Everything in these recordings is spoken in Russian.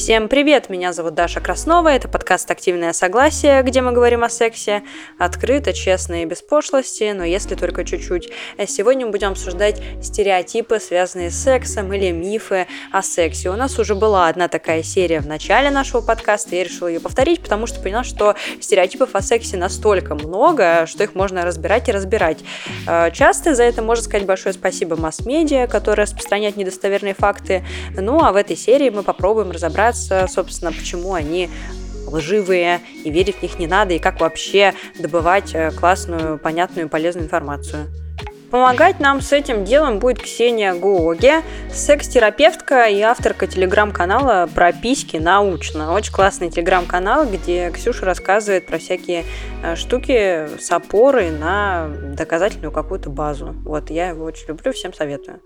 Всем привет, меня зовут Даша Краснова, это подкаст «Активное согласие», где мы говорим о сексе открыто, честно и без пошлости, но если только чуть-чуть. Сегодня мы будем обсуждать стереотипы, связанные с сексом или мифы о сексе. У нас уже была одна такая серия в начале нашего подкаста, я решила ее повторить, потому что поняла, что стереотипов о сексе настолько много, что их можно разбирать и разбирать. Э, часто за это можно сказать большое спасибо масс-медиа, которые распространяют недостоверные факты. Ну а в этой серии мы попробуем разобраться собственно, почему они лживые, и верить в них не надо, и как вообще добывать э, классную, понятную и полезную информацию. Помогать нам с этим делом будет Ксения Гоге, секс-терапевтка и авторка телеграм-канала про письки научно. Очень классный телеграм-канал, где Ксюша рассказывает про всякие э, штуки с опорой на доказательную какую-то базу. Вот, я его очень люблю, всем советую.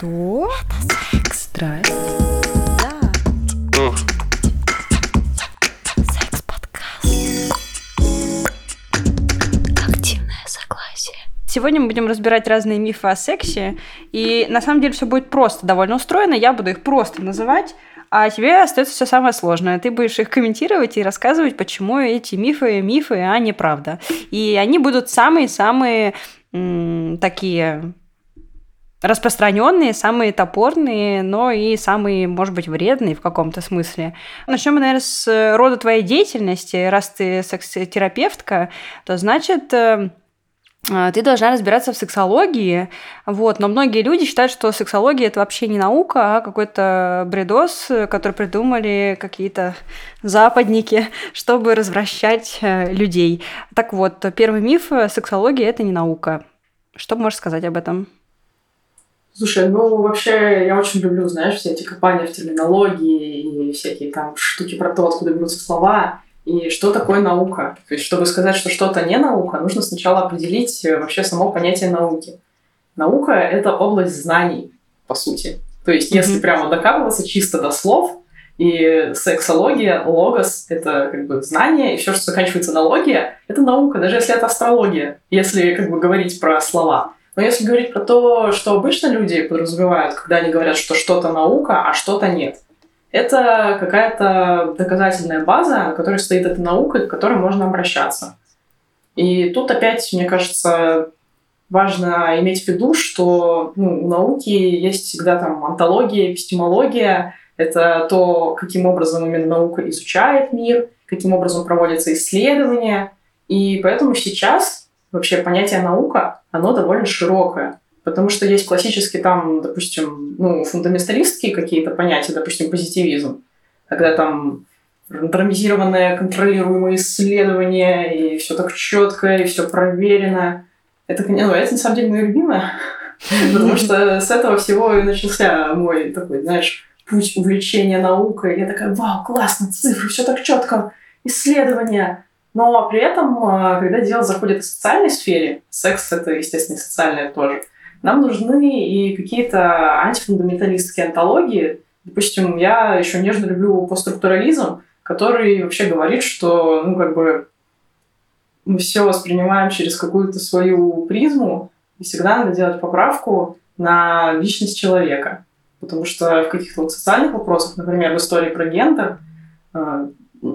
Что? Это секс. Здрасте. Да. Секс-подкаст. Активное согласие. Сегодня мы будем разбирать разные мифы о сексе, и на самом деле все будет просто довольно устроено, я буду их просто называть, а тебе остается все самое сложное. Ты будешь их комментировать и рассказывать, почему эти мифы мифы, а не правда. И они будут самые-самые такие распространенные, самые топорные, но и самые, может быть, вредные в каком-то смысле. Начнем, наверное, с рода твоей деятельности. Раз ты секс-терапевтка, то значит э, ты должна разбираться в сексологии, вот, но многие люди считают, что сексология это вообще не наука, а какой-то бредос, который придумали какие-то западники, чтобы развращать э, людей. Так вот, первый миф – сексология это не наука. Что можешь сказать об этом? Слушай, ну вообще я очень люблю, знаешь, все эти копания в терминологии и всякие там штуки про то, откуда берутся слова и что такое наука. То есть, чтобы сказать, что что-то не наука, нужно сначала определить э, вообще само понятие науки. Наука — это область знаний, по сути. То есть, mm-hmm. если прямо докапываться чисто до слов, и сексология, логос — это как бы знание, и все, что заканчивается на логия, это наука, даже если это астрология, если как бы говорить про слова. Но если говорить про то, что обычно люди подразумевают, когда они говорят, что что-то наука, а что-то нет, это какая-то доказательная база, на которой стоит эта наука, к которой можно обращаться. И тут опять, мне кажется, важно иметь в виду, что ну, у науки есть всегда там антология, эпистемология. Это то, каким образом именно наука изучает мир, каким образом проводятся исследования. И поэтому сейчас вообще понятие наука, оно довольно широкое. Потому что есть классические там, допустим, ну, фундаменталистские какие-то понятия, допустим, позитивизм, когда там рандомизированное контролируемое исследование, и все так четко, и все проверено. Это, ну, это на самом деле мое любимое, потому что с этого всего и начался мой такой, знаешь, путь увлечения наукой. Я такая, вау, классно, цифры, все так четко, исследования. Но при этом, а, когда дело заходит в социальной сфере, секс это, естественно, социальное тоже, нам нужны и какие-то антифундаменталистские антологии. Допустим, я еще нежно люблю постструктурализм, который вообще говорит, что, ну, как бы, мы все воспринимаем через какую-то свою призму, и всегда надо делать поправку на личность человека. Потому что в каких-то вот социальных вопросах, например, в истории про гендер, э,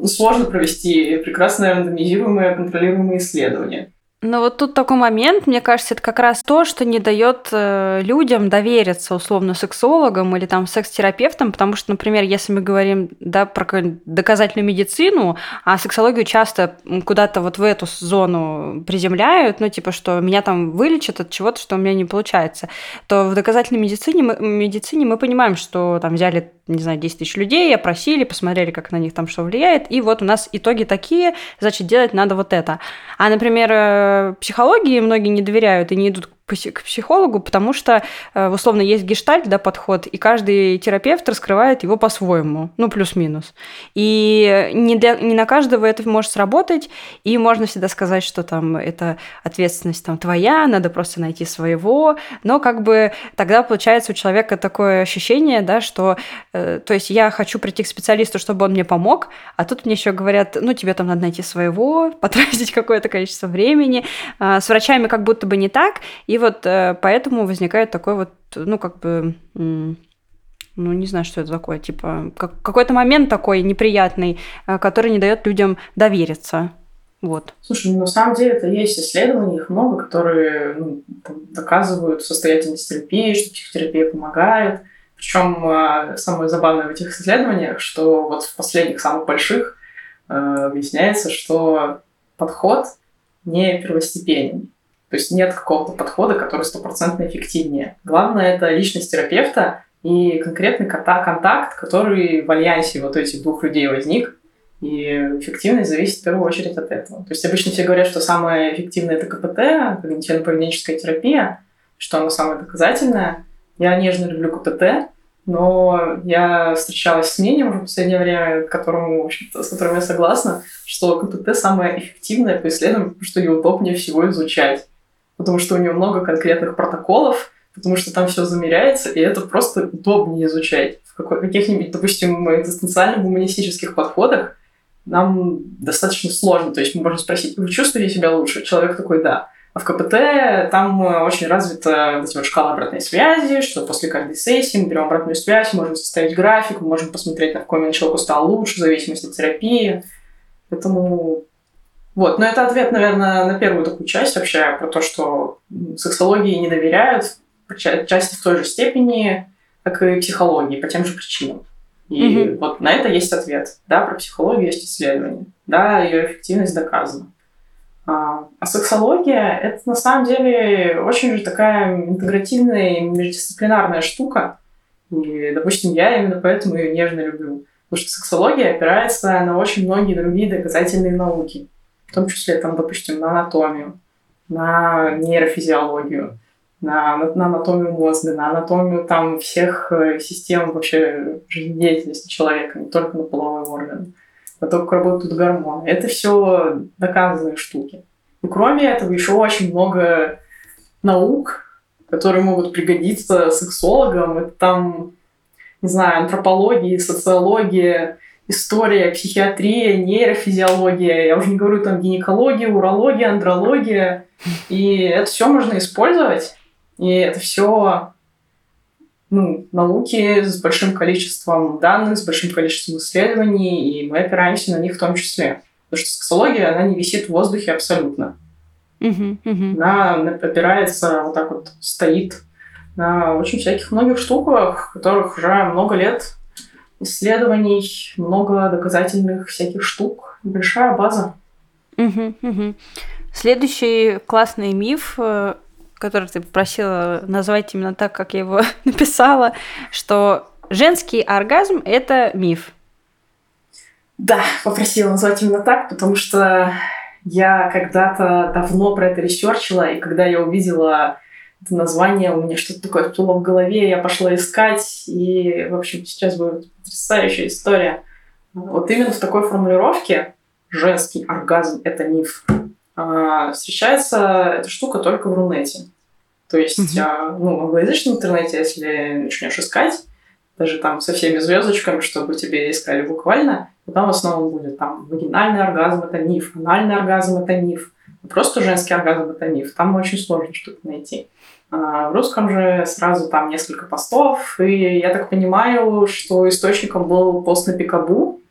сложно провести прекрасное рандомизируемое контролируемое исследование. Ну вот тут такой момент, мне кажется, это как раз то, что не дает э, людям довериться условно сексологам или там секс-терапевтам, потому что, например, если мы говорим да, про доказательную медицину, а сексологию часто куда-то вот в эту зону приземляют, ну типа, что меня там вылечат от чего-то, что у меня не получается, то в доказательной медицине мы, медицине мы понимаем, что там взяли не знаю, 10 тысяч людей, опросили, посмотрели, как на них там что влияет, и вот у нас итоги такие, значит, делать надо вот это. А, например, э, психологии многие не доверяют и не идут к психологу, потому что, э, условно, есть гештальт, да, подход, и каждый терапевт раскрывает его по-своему, ну, плюс-минус. И не, для, не на каждого это может сработать, и можно всегда сказать, что там это ответственность там твоя, надо просто найти своего, но как бы тогда получается у человека такое ощущение, да, что, э, то есть я хочу прийти к специалисту, чтобы он мне помог, а тут мне еще говорят, ну, тебе там надо найти своего, потратить какое-то количество времени, э, с врачами как будто бы не так, и и вот э, поэтому возникает такой вот, ну, как бы, ну, не знаю, что это такое, типа, как, какой-то момент такой неприятный, э, который не дает людям довериться. Вот. Слушай, ну, на самом деле это есть исследования, их много, которые ну, доказывают состоятельность терапии, что психотерапия помогает. Причем э, самое забавное в этих исследованиях, что вот в последних самых больших э, выясняется, что подход не первостепенен. То есть нет какого-то подхода, который стопроцентно эффективнее. Главное — это личность терапевта и конкретный контакт, который в альянсе вот этих двух людей возник. И эффективность зависит в первую очередь от этого. То есть обычно все говорят, что самое эффективное — это КПТ, когнитивно-поведенческая терапия, что она самая доказательная. Я нежно люблю КПТ, но я встречалась с мнением в последнее время, которому, с которым я согласна, что КПТ самое эффективное по исследованию, потому что ее удобнее всего изучать потому что у нее много конкретных протоколов, потому что там все замеряется, и это просто удобнее изучать. В каких-нибудь, допустим, экзистенциальных гуманистических подходах нам достаточно сложно. То есть мы можем спросить, вы чувствуете себя лучше? Человек такой, да. А в КПТ там очень развита вот эти вот шкала обратной связи, что после каждой сессии мы берем обратную связь, можем составить график, мы можем посмотреть, на какой момент человеку стало лучше, в зависимости от терапии. Поэтому вот, но это ответ, наверное, на первую такую часть вообще про то, что сексологии не доверяют, части в той же степени, как и психологии, по тем же причинам. И mm-hmm. вот на это есть ответ. Да, про психологию есть исследование. Да, ее эффективность доказана. А, а сексология — это на самом деле очень же такая интегративная и междисциплинарная штука. И, допустим, я именно поэтому ее нежно люблю. Потому что сексология опирается на очень многие другие доказательные науки том числе, там, допустим, на анатомию, на нейрофизиологию, на, на, на анатомию мозга, на анатомию там всех э, систем вообще жизнедеятельности человека, не только на половой орган, на то, как работают гормоны. Это все доказанные штуки. И кроме этого еще очень много наук, которые могут пригодиться сексологам. Это там, не знаю, антропология, социология, история, психиатрия, нейрофизиология, я уже не говорю там гинекология, урология, андрология. И это все можно использовать. И это все ну, науки с большим количеством данных, с большим количеством исследований, и мы опираемся на них в том числе. Потому что сексология, она не висит в воздухе абсолютно. Uh-huh, uh-huh. Она опирается, вот так вот стоит на очень всяких многих штуках, которых уже много лет исследований, много доказательных всяких штук, большая база. Угу, угу. Следующий классный миф, э, который ты попросила назвать именно так, как я его написала, что женский оргазм – это миф. Да, попросила назвать именно так, потому что я когда-то давно про это ресерчила, и когда я увидела это название, у меня что-то такое всплыло в голове, я пошла искать, и, в общем, сейчас будет потрясающая история. Вот именно в такой формулировке женский оргазм – это миф. А, встречается эта штука только в Рунете. То есть, mm-hmm. а, ну, в англоязычном интернете, если начнешь искать, даже там со всеми звездочками, чтобы тебе искали буквально, то там в основном будет там вагинальный оргазм – это миф, анальный оргазм – это миф, просто женский оргазм – это миф. Там очень сложно что-то найти. А, в русском же сразу там несколько постов, и я так понимаю, что источником был пост на Пикабу,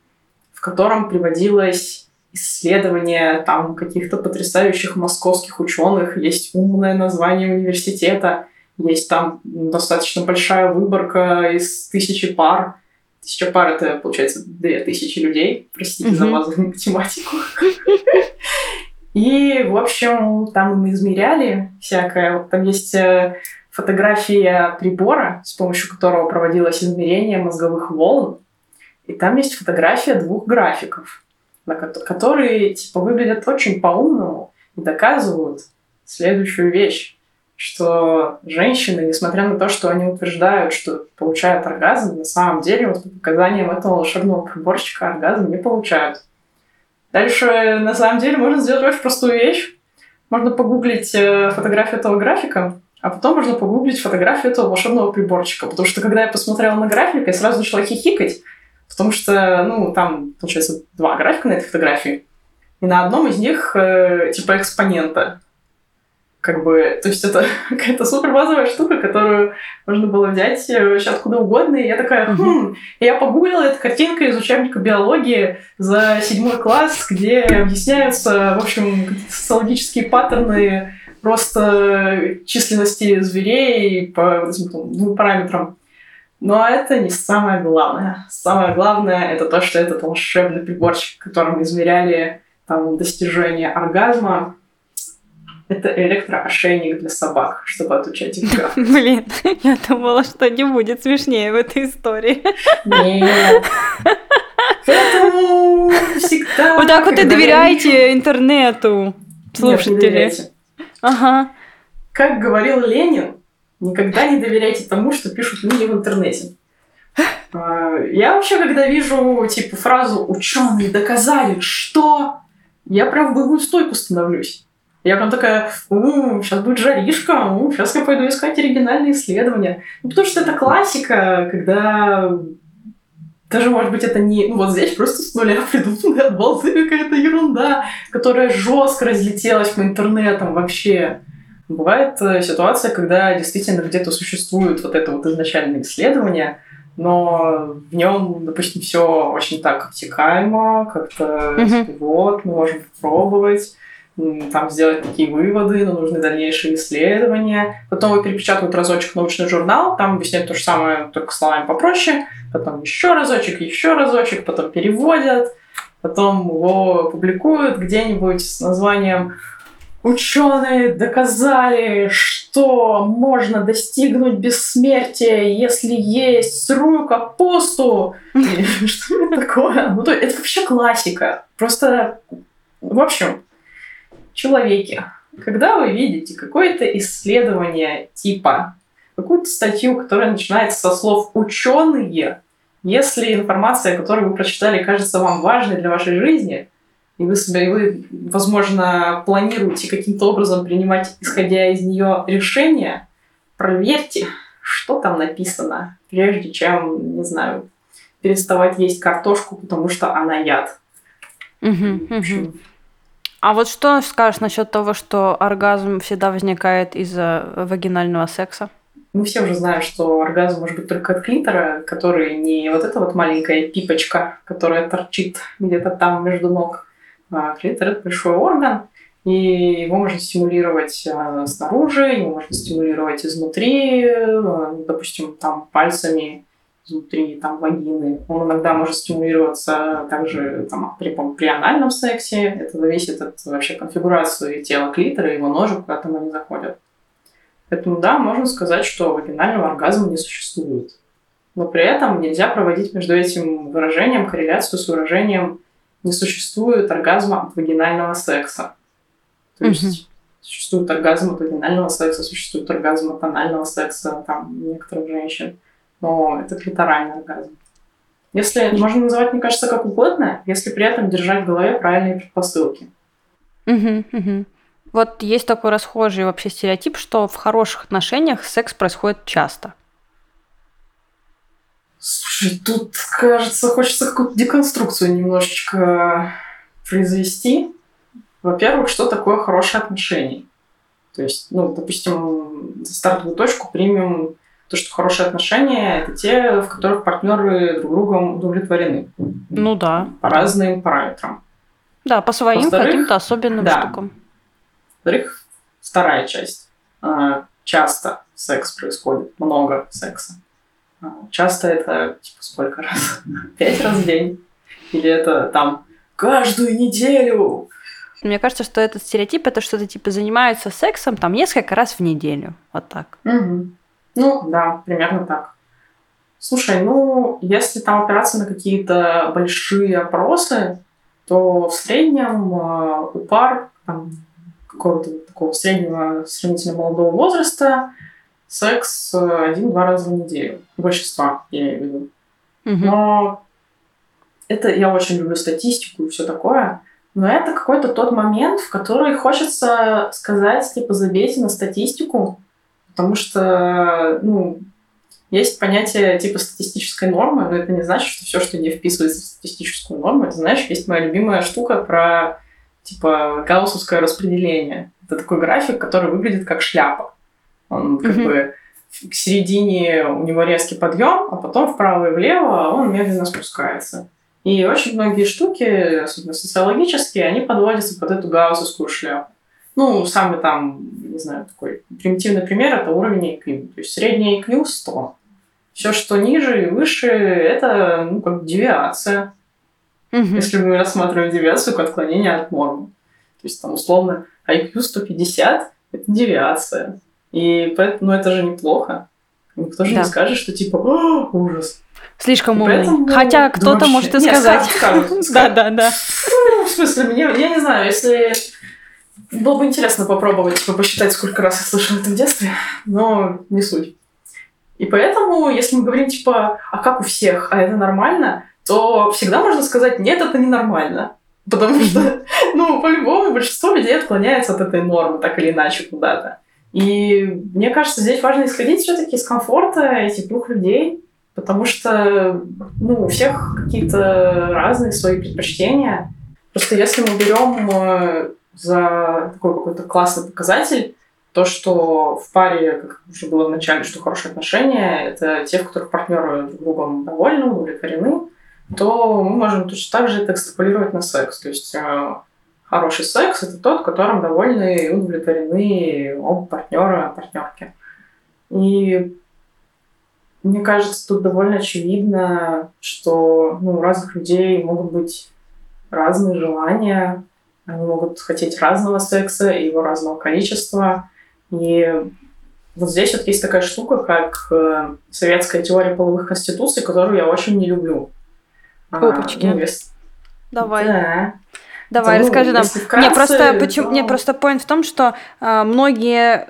в котором приводилось исследование там каких-то потрясающих московских ученых, есть умное название университета, есть там достаточно большая выборка из тысячи пар. Тысяча пар — это, получается, две тысячи людей. Простите mm-hmm. за базовую математику. И, в общем, там мы измеряли всякое. Там есть э, фотография прибора, с помощью которого проводилось измерение мозговых волн. И там есть фотография двух графиков, которые типа выглядят очень по-умному и доказывают следующую вещь, что женщины, несмотря на то, что они утверждают, что получают оргазм, на самом деле вот по показаниям этого волшебного приборчика оргазм не получают. Дальше, на самом деле, можно сделать очень простую вещь. Можно погуглить э, фотографию этого графика, а потом можно погуглить фотографию этого волшебного приборчика. Потому что, когда я посмотрела на график, я сразу начала хихикать, потому что, ну, там, получается, два графика на этой фотографии. И на одном из них, э, типа, экспонента как бы, то есть это какая-то супер базовая штука, которую можно было взять э, вообще откуда угодно. И я такая, хм, и я погуглила, эту картинка из учебника биологии за седьмой класс, где объясняются, в общем, социологические паттерны роста численности зверей по двум параметрам. Но это не самое главное. Самое главное это то, что этот волшебный приборчик, которым измеряли там, достижение оргазма, это электроошейник для собак, чтобы отучать их гав. Блин, я думала, что не будет смешнее в этой истории. Нет. Поэтому всегда... Вот так вот и доверяете интернету, слушатели. Ага. Как говорил Ленин, никогда не доверяйте тому, что пишут люди в интернете. А, я вообще, когда вижу, типа, фразу «ученые доказали, что...», я прям в боевую стойку становлюсь. Я прям такая, у, сейчас будет жаришка, у, сейчас я пойду искать оригинальные исследования. Ну, потому что это классика, когда даже, может быть, это не... Ну, вот здесь просто с нуля придуманная от балды какая-то ерунда, которая жестко разлетелась по интернетам вообще. Бывает э, ситуация, когда действительно где-то существует вот это вот изначальное исследование, но в нем, допустим, все очень так обтекаемо, как-то mm-hmm. вот, мы можем попробовать там сделать такие выводы, но нужны дальнейшие исследования. Потом его перепечатывают разочек научный журнал, там объясняют то же самое, только словами попроще. Потом еще разочек, еще разочек, потом переводят, потом его публикуют где-нибудь с названием Ученые доказали, что можно достигнуть бессмертия, если есть сырую капусту. Что это такое? Ну, то это вообще классика. Просто, в общем, человеке, когда вы видите какое-то исследование типа какую-то статью, которая начинается со слов «ученые», если информация, которую вы прочитали, кажется вам важной для вашей жизни, и вы, себя, и вы возможно, планируете каким-то образом принимать, исходя из нее, решения, проверьте, что там написано, прежде чем, не знаю, переставать есть картошку, потому что она яд. Угу, угу. А вот что скажешь насчет того, что оргазм всегда возникает из-за вагинального секса? Мы все уже знаем, что оргазм может быть только от клитора, который не вот эта вот маленькая пипочка, которая торчит где-то там между ног. А клитор — это большой орган, и его можно стимулировать э, снаружи, его можно стимулировать изнутри, э, допустим, там пальцами изнутри там, вагины. Он иногда может стимулироваться также там, при, при анальном сексе. Это зависит от вообще конфигурации тела клитора его ножек, куда там они заходят. Поэтому да, можно сказать, что вагинального оргазма не существует. Но при этом нельзя проводить между этим выражением корреляцию с выражением «не существует оргазма от вагинального секса». То есть mm-hmm. существует оргазм от вагинального секса, существует оргазм от анального секса там, некоторых женщин но это клиторальный оргазм. Если можно называть, мне кажется, как угодно, если при этом держать в голове правильные предпосылки. Угу, угу. Вот есть такой расхожий вообще стереотип, что в хороших отношениях секс происходит часто. Слушай, тут, кажется, хочется какую-то деконструкцию немножечко произвести. Во-первых, что такое хорошие отношения? То есть, ну, допустим, стартовую точку примем то, что хорошие отношения это те, в которых партнеры друг другом удовлетворены. Ну да. По разным параметрам. Да, по своим каким-то особенным да. штукам. Во-вторых, вторая часть. А, часто секс происходит, много секса. А, часто это типа сколько раз? Пять раз в день? Или это там каждую неделю? Мне кажется, что этот стереотип это что-то типа занимаются сексом там несколько раз в неделю. Вот так. Угу. Ну, да, примерно так. Слушай, ну, если там опираться на какие-то большие опросы, то в среднем э, у пар там, какого-то такого среднего, сравнительно молодого возраста секс один-два раза в неделю. Большинства, я имею в виду. Но это я очень люблю статистику и все такое. Но это какой-то тот момент, в который хочется сказать, типа, забейте на статистику, потому что, ну, есть понятие типа статистической нормы, но это не значит, что все, что не вписывается в статистическую норму, это, знаешь, есть моя любимая штука про типа гауссовское распределение. Это такой график, который выглядит как шляпа. Он как mm-hmm. бы к середине у него резкий подъем, а потом вправо и влево он медленно спускается. И очень многие штуки, особенно социологические, они подводятся под эту гауссовскую шляпу. Ну, самый там, не знаю, такой примитивный пример – это уровень IQ. То есть средний IQ – 100. Все, что ниже и выше, это, ну, как девиация. Угу. Если мы рассматриваем девиацию как отклонение от нормы. То есть, там, условно, IQ 150 – это девиация. И поэтому, ну, это же неплохо. Никто же да. не скажет, что типа, ужас, Слишком умный. Поэтому, Хотя кто-то может и сказать. Да, да, да. В смысле, мне, я не знаю, если... Было бы интересно попробовать, типа, посчитать, сколько раз я слышала это в детстве, но не суть. И поэтому, если мы говорим, типа, а как у всех, а это нормально, то всегда можно сказать, нет, это не нормально. Потому что, ну, по-любому большинство людей отклоняется от этой нормы, так или иначе, куда-то. И мне кажется, здесь важно исходить все-таки из комфорта этих двух людей, потому что ну, у всех какие-то разные свои предпочтения. Просто если мы берем э, за такой какой-то классный показатель, то, что в паре, как уже было в начале, что хорошие отношения, это те, в которых партнеры друг другом довольны, удовлетворены, то мы можем точно так же это экстраполировать на секс. То есть э, хороший секс это тот, в котором довольны и удовлетворены оба партнера, партнерки. И мне кажется, тут довольно очевидно, что ну, у разных людей могут быть разные желания, они могут хотеть разного секса и его разного количества. И вот здесь вот есть такая штука, как э, советская теория половых конституций, которую я очень не люблю. А, Опачки. А, ну, если... Давай. Да. Давай, ну, расскажи нам. Вкратце, мне просто, почему, мне просто point в том, что э, многие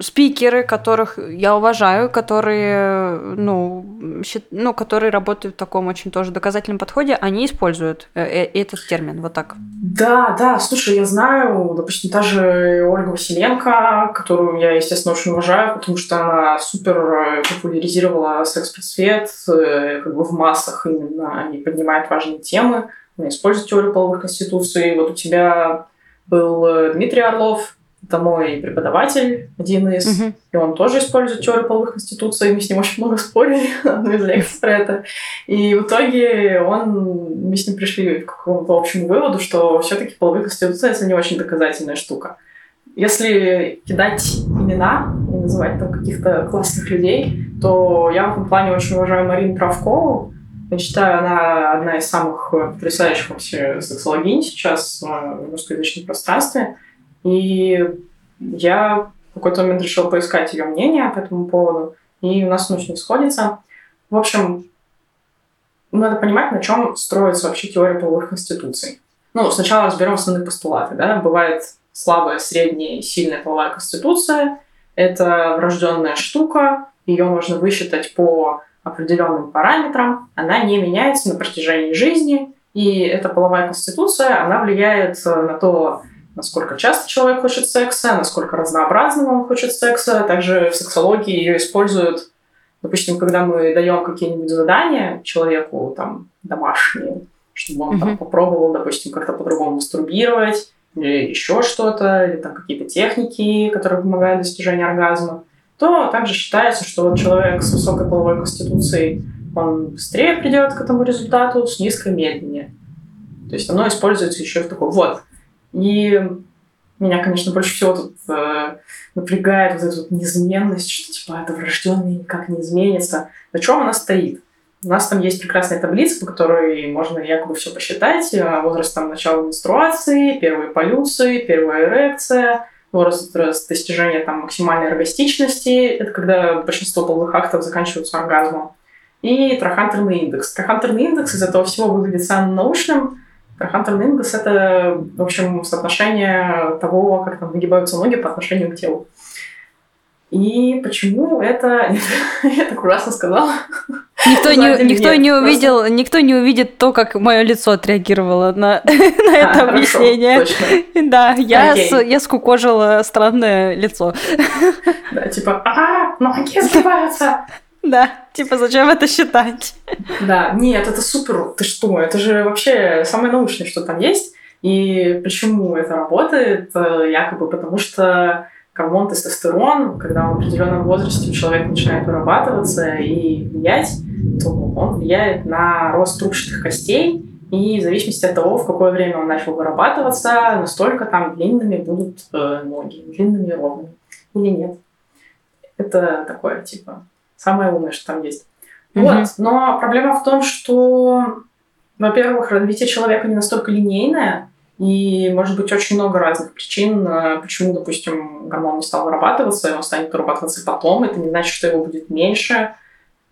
спикеры, которых я уважаю, которые, ну, щит, ну, которые работают в таком очень тоже доказательном подходе, они используют э, э, этот термин вот так. Да, да, слушай, я знаю, допустим, та же Ольга Василенко, которую я, естественно, очень уважаю, потому что она супер э, популяризировала секс-просвет как бы в массах именно и поднимает важные темы. Она использует теорию половых конституций. Вот у тебя был Дмитрий Орлов, это мой преподаватель, один из, uh-huh. и он тоже использует теорию половых институций, мы с ним очень много спорили одной из лекций про это. И в итоге он, мы с ним пришли к какому-то общему выводу, что все таки половые конституции — это не очень доказательная штука. Если кидать имена и называть там каких-то классных людей, то я в этом плане очень уважаю Марину Травкову. Я считаю, она одна из самых потрясающих вообще сексологинь сейчас в русскоязычном пространстве. И я в какой-то момент решила поискать ее мнение по этому поводу, и у нас очень сходится. В общем, надо понимать, на чем строится вообще теория половых конституций. Ну, сначала разберем основные постулаты. Да? Бывает слабая, средняя и сильная половая конституция. Это врожденная штука, ее можно высчитать по определенным параметрам, она не меняется на протяжении жизни, и эта половая конституция, она влияет на то, насколько часто человек хочет секса, насколько разнообразного он хочет секса. Также в сексологии ее используют, допустим, когда мы даем какие-нибудь задания человеку там домашние, чтобы он mm-hmm. там попробовал, допустим, как-то по-другому мастурбировать, или еще что-то, или там какие-то техники, которые помогают достижению оргазма, то также считается, что вот человек с высокой половой конституцией, он быстрее придет к этому результату, с низкой медленнее. То есть оно используется еще в такой вот и меня, конечно, больше всего тут э, напрягает вот эта вот неизменность, что типа это врожденный никак не изменится. На чем она стоит? У нас там есть прекрасная таблица, по которой можно якобы все посчитать. Э, возраст там начала менструации, первые полюции, первая эрекция, возраст достижения там максимальной эргостичности. Это когда большинство половых актов заканчиваются оргазмом. И трахантерный индекс. Трахантерный индекс из этого всего выглядит самым научным, Трахантер-нингус — это, в общем, соотношение того, как там нагибаются ноги по отношению к телу. И почему это... Я так ужасно сказала. Никто, не, никто, не увидел, просто... никто не увидит то, как мое лицо отреагировало на, на это а, объяснение. Хорошо, да, я, с, я скукожила странное лицо. Да, типа, ага, ноги сгибаются. Да, типа, зачем это считать? Да, нет, это супер. Ты что? Это же вообще самое научное, что там есть. И почему это работает? Э, якобы потому что гормон тестостерон, когда в определенном возрасте у начинает вырабатываться и влиять, то он влияет на рост трубчатых костей, и в зависимости от того, в какое время он начал вырабатываться, настолько там длинными будут э, ноги, длинными и ровными. Или нет. Это такое, типа, самое умное, что там есть. Mm-hmm. Вот. Но проблема в том, что, во-первых, развитие человека не настолько линейное, и может быть очень много разных причин, э, почему, допустим, гормон не стал вырабатываться, и он станет вырабатываться потом. Это не значит, что его будет меньше.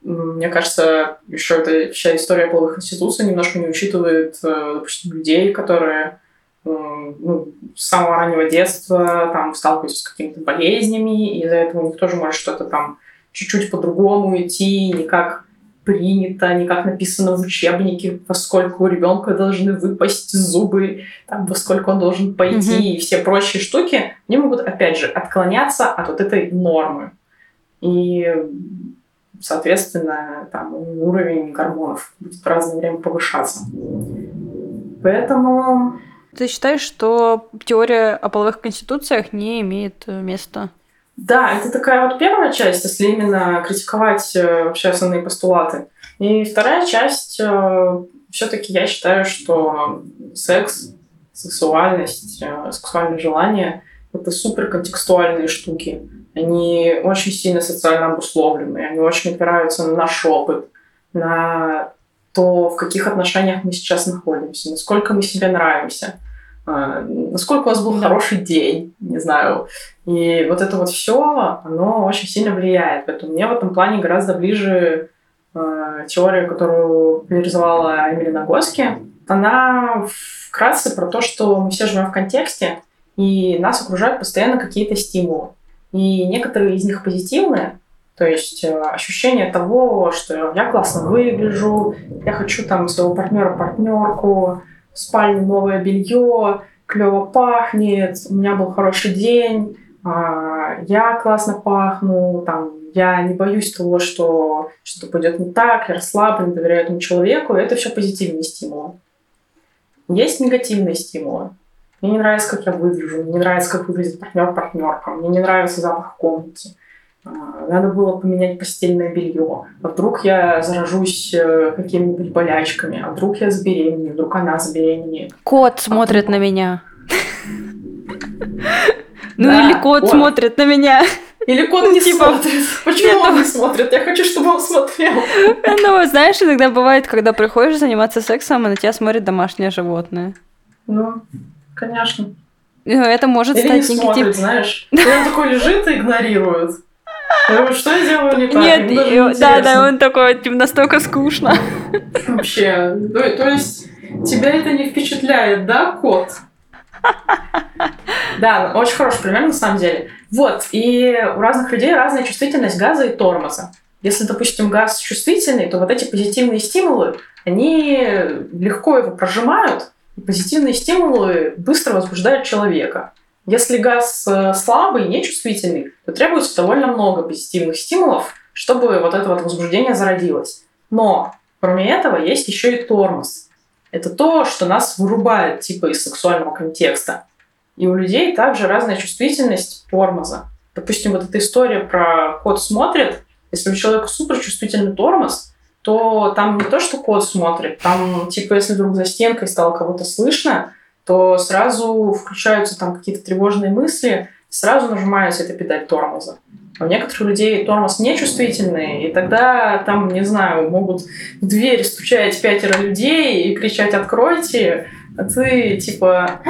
Мне кажется, еще эта вся история половых институций немножко не учитывает, э, допустим, людей, которые ну, с самого раннего детства там сталкиваются с какими-то болезнями, и из-за этого у них тоже может что-то там чуть-чуть по-другому идти, не как принято, не как написано в учебнике, поскольку у ребенка должны выпасть зубы, там, поскольку он должен пойти, mm-hmm. и все прочие штуки, они могут, опять же, отклоняться от вот этой нормы. И, соответственно, там уровень гормонов будет в разное время повышаться. Поэтому... Ты считаешь, что теория о половых конституциях не имеет места? Да, это такая вот первая часть, если именно критиковать э, вообще основные постулаты. И вторая часть, э, все-таки я считаю, что секс, сексуальность, э, сексуальное желание — это суперконтекстуальные штуки. Они очень сильно социально обусловлены, они очень опираются на наш опыт, на то, в каких отношениях мы сейчас находимся, насколько мы себе нравимся — насколько у вас был да. хороший день, не знаю. И вот это вот все, оно очень сильно влияет. Поэтому мне в этом плане гораздо ближе э, теория, которую популяризовала Эмили Нагоски. Она вкратце про то, что мы все живем в контексте, и нас окружают постоянно какие-то стимулы. И некоторые из них позитивные, то есть э, ощущение того, что я классно выгляжу, я хочу там своего партнера партнерку, в спальне новое белье, клево пахнет, у меня был хороший день, а, я классно пахну, там, я не боюсь того, что что-то пойдет не так, я расслаблен, доверяю этому человеку, это все позитивные стимулы. Есть негативные стимулы. Мне не нравится, как я выгляжу, мне не нравится, как выглядит партнер партнерка, мне не нравится запах в комнате. А, надо было поменять постельное белье. А вдруг я заражусь э, какими-нибудь болячками, а вдруг я забеременею, вдруг она забеременеет. Кот а смотрит на меня. Ну или кот смотрит на меня. Или кот не типа, смотрит. Почему он не смотрит? Я хочу, чтобы он смотрел. Ну, знаешь, иногда бывает, когда приходишь заниматься сексом, и на тебя смотрит домашнее животное. Ну, конечно. Ну, это может Или стать не смотрит, знаешь. Он такой лежит и игнорирует. Что я делаю не так? Нет, и, да, да, он такой, типа, настолько скучно. Вообще, то, то есть тебя это не впечатляет, да, кот? Да, очень хороший пример на самом деле. Вот, и у разных людей разная чувствительность газа и тормоза. Если, допустим, газ чувствительный, то вот эти позитивные стимулы, они легко его прожимают, и позитивные стимулы быстро возбуждают человека. Если газ э, слабый, нечувствительный, то требуется довольно много позитивных стимулов, чтобы вот это вот возбуждение зародилось. Но кроме этого есть еще и тормоз. Это то, что нас вырубает типа из сексуального контекста. И у людей также разная чувствительность тормоза. Допустим, вот эта история про кот смотрит, если у человека суперчувствительный тормоз, то там не то, что кот смотрит, там, типа, если вдруг за стенкой стало кого-то слышно, то сразу включаются там какие-то тревожные мысли, сразу нажимается эта педаль тормоза. А у некоторых людей тормоз нечувствительный, и тогда там, не знаю, могут в дверь стучать пятеро людей и кричать «откройте», а ты типа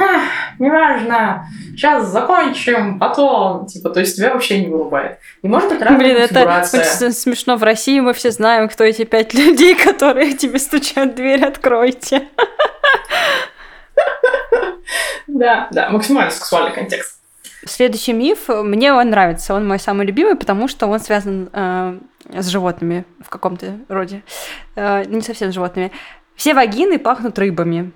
«неважно, сейчас закончим, потом». Типа, то есть тебя вообще не вырубает. И может быть разная Блин, это очень смешно. В России мы все знаем, кто эти пять людей, которые тебе стучат в дверь «откройте». Да, да, максимально сексуальный контекст. Следующий миф, мне он нравится, он мой самый любимый, потому что он связан э, с животными в каком-то роде. Э, не совсем с животными. Все вагины пахнут рыбами.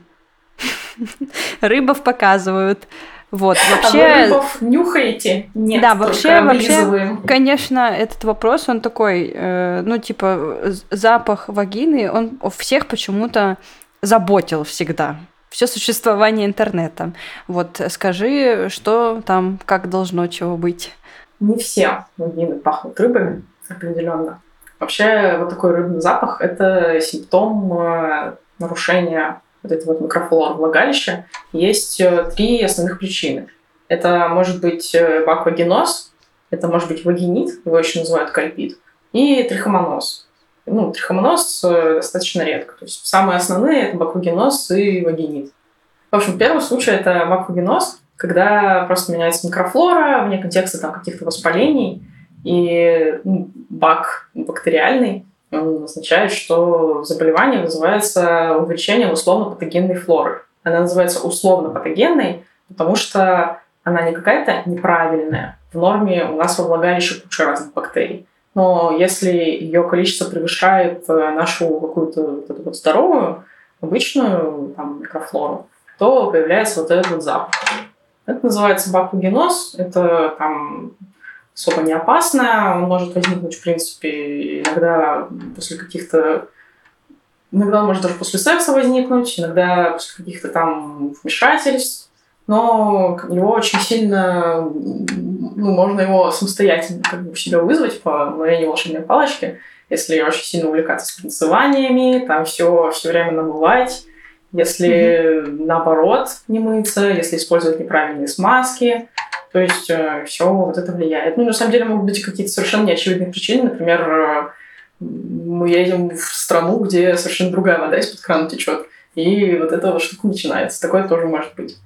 Рыбов показывают. Вот, вообще... А вы рыбов нюхаете? Нет, да, вообще, вообще, конечно, этот вопрос, он такой, э, ну, типа, запах вагины, он у всех почему-то заботил всегда все существование интернета. Вот скажи, что там, как должно чего быть? Не все вагины пахнут рыбами, определенно. Вообще, вот такой рыбный запах – это симптом э, нарушения вот этого вот микрофлора влагалища, есть э, три основных причины. Это может быть э, баквагеноз, это может быть вагинит, его еще называют кальпит, и трихомоноз. Ну, трихомоноз э, достаточно редко. То есть самые основные – это баквагеноз и вагинит. В общем, первый случай – это баквагеноз, когда просто меняется микрофлора вне контекста там, каких-то воспалений, и ну, бак бактериальный он означает, что заболевание вызывается увеличением условно-патогенной флоры. Она называется условно-патогенной, потому что она не какая-то неправильная. В норме у нас во влагалище куча разных бактерий. Но если ее количество превышает э, нашу какую-то вот вот здоровую, обычную там, микрофлору, то появляется вот этот вот запах. Это называется бакугеноз. Это там особо не опасно. Он может возникнуть, в принципе, иногда после каких-то... Иногда он может даже после секса возникнуть, иногда после каких-то там вмешательств. Но его очень сильно... Ну, можно его самостоятельно как бы себя вызвать по мгновению волшебной палочки, если очень сильно увлекаться спринцеваниями, там все все время намывать, если mm-hmm. наоборот не мыться, если использовать неправильные смазки, то есть э, все вот это влияет. Ну, на самом деле могут быть какие-то совершенно неочевидные причины. Например, э, мы едем в страну, где совершенно другая вода из-под крана течет. И вот эта вот штука начинается. Такое тоже может быть.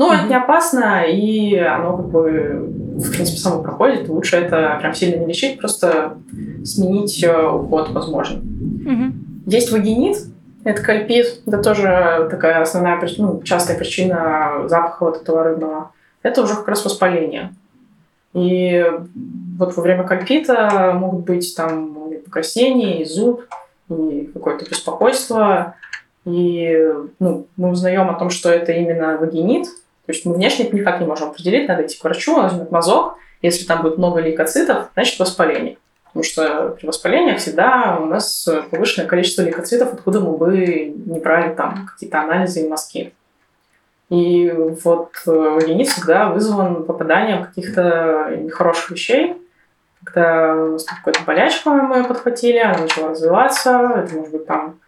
Ну, это не опасно, и оно как бы, в принципе, само проходит. Лучше это прям сильно не лечить, просто сменить э, уход, возможно. Mm-hmm. Есть вагинит, это кальпит. Это тоже такая основная, ну, частая причина запаха вот этого рыбного это уже как раз воспаление. И вот во время кальпита могут быть там и покраснения, и зуб, и какое-то беспокойство. И ну, мы узнаем о том, что это именно вагинит. То есть мы внешне это никак не можем определить, надо идти к врачу, он возьмет мазок. Если там будет много лейкоцитов, значит воспаление. Потому что при воспалениях всегда у нас повышенное количество лейкоцитов, откуда мы бы не брали там какие-то анализы и мазки. И вот генит э, всегда вызван попаданием каких-то нехороших вещей. Когда какая-то болячка мы подхватили, она начала развиваться, это может быть там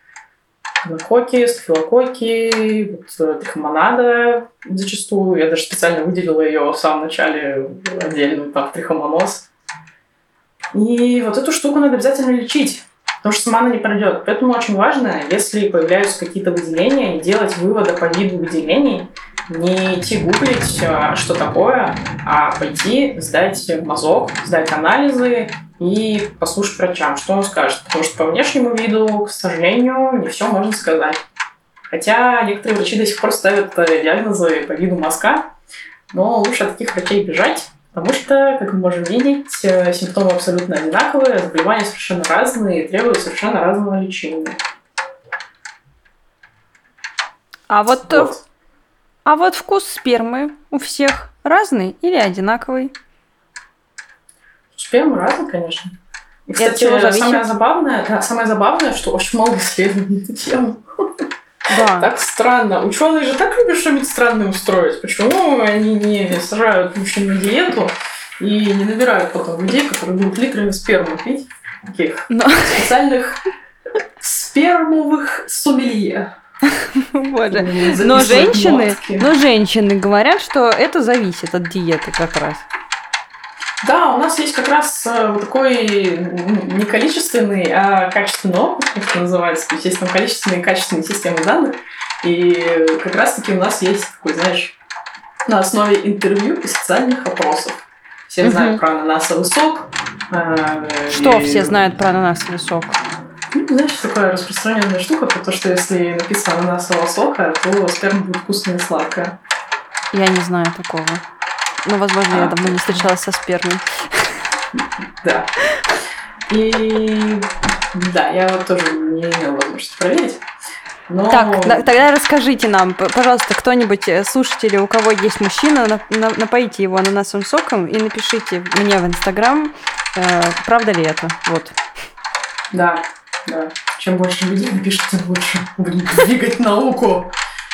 гонококи, стафилококки, вот, э, трихомонада зачастую. Я даже специально выделила ее в самом начале отдельно, там, трихомоноз. И вот эту штуку надо обязательно лечить. Потому что сама она не пройдет. Поэтому очень важно, если появляются какие-то выделения, делать вывода по виду выделений, не идти гуглить, а, что такое, а пойти сдать мазок, сдать анализы и послушать врачам, что он скажет. Потому что по внешнему виду, к сожалению, не все можно сказать. Хотя некоторые врачи до сих пор ставят э, диагнозы по виду мазка, но лучше от таких врачей бежать, Потому что, как мы можем видеть, э, симптомы абсолютно одинаковые, заболевания совершенно разные и требуют совершенно разного лечения. А вот, э, вот. А вот вкус спермы у всех разный или одинаковый? Сперма разный, конечно. И, кстати, самое забавное, да, самое забавное, что очень много исследований на эту тему. Да. Так странно. Ученые же так любят что-нибудь странное устроить. Почему они не сажают мужчин на диету и не набирают потом людей, которые будут литрами спермы пить? Таких Но... специальных спермовых сомелье. Боже. Но женщины, но женщины говорят, что это зависит от диеты как раз. Да, у нас есть как раз э, такой не количественный, а качественный опыт, как это называется. То есть есть там количественные и качественные системы данных. И как раз-таки у нас есть такой, знаешь, на основе интервью и социальных опросов. Все угу. знают про ананасовый сок. Э, что и... все знают про ананасовый сок? Знаешь, такая распространенная штука, про то, что если написано ананасового сока, то сперма будет вкусная и сладкая. Я не знаю такого. Ну, возможно, я давно не встречалась со спермой. Да. И да, я вот тоже не имела возможности проверить. Но... Так, да, тогда расскажите нам, пожалуйста, кто-нибудь, э, слушатели, у кого есть мужчина, на- на- напоите его ананасовым соком и напишите мне в Инстаграм, э, правда ли это. Вот. Да, да. Чем больше людей напишет, тем лучше. Будем двигать науку.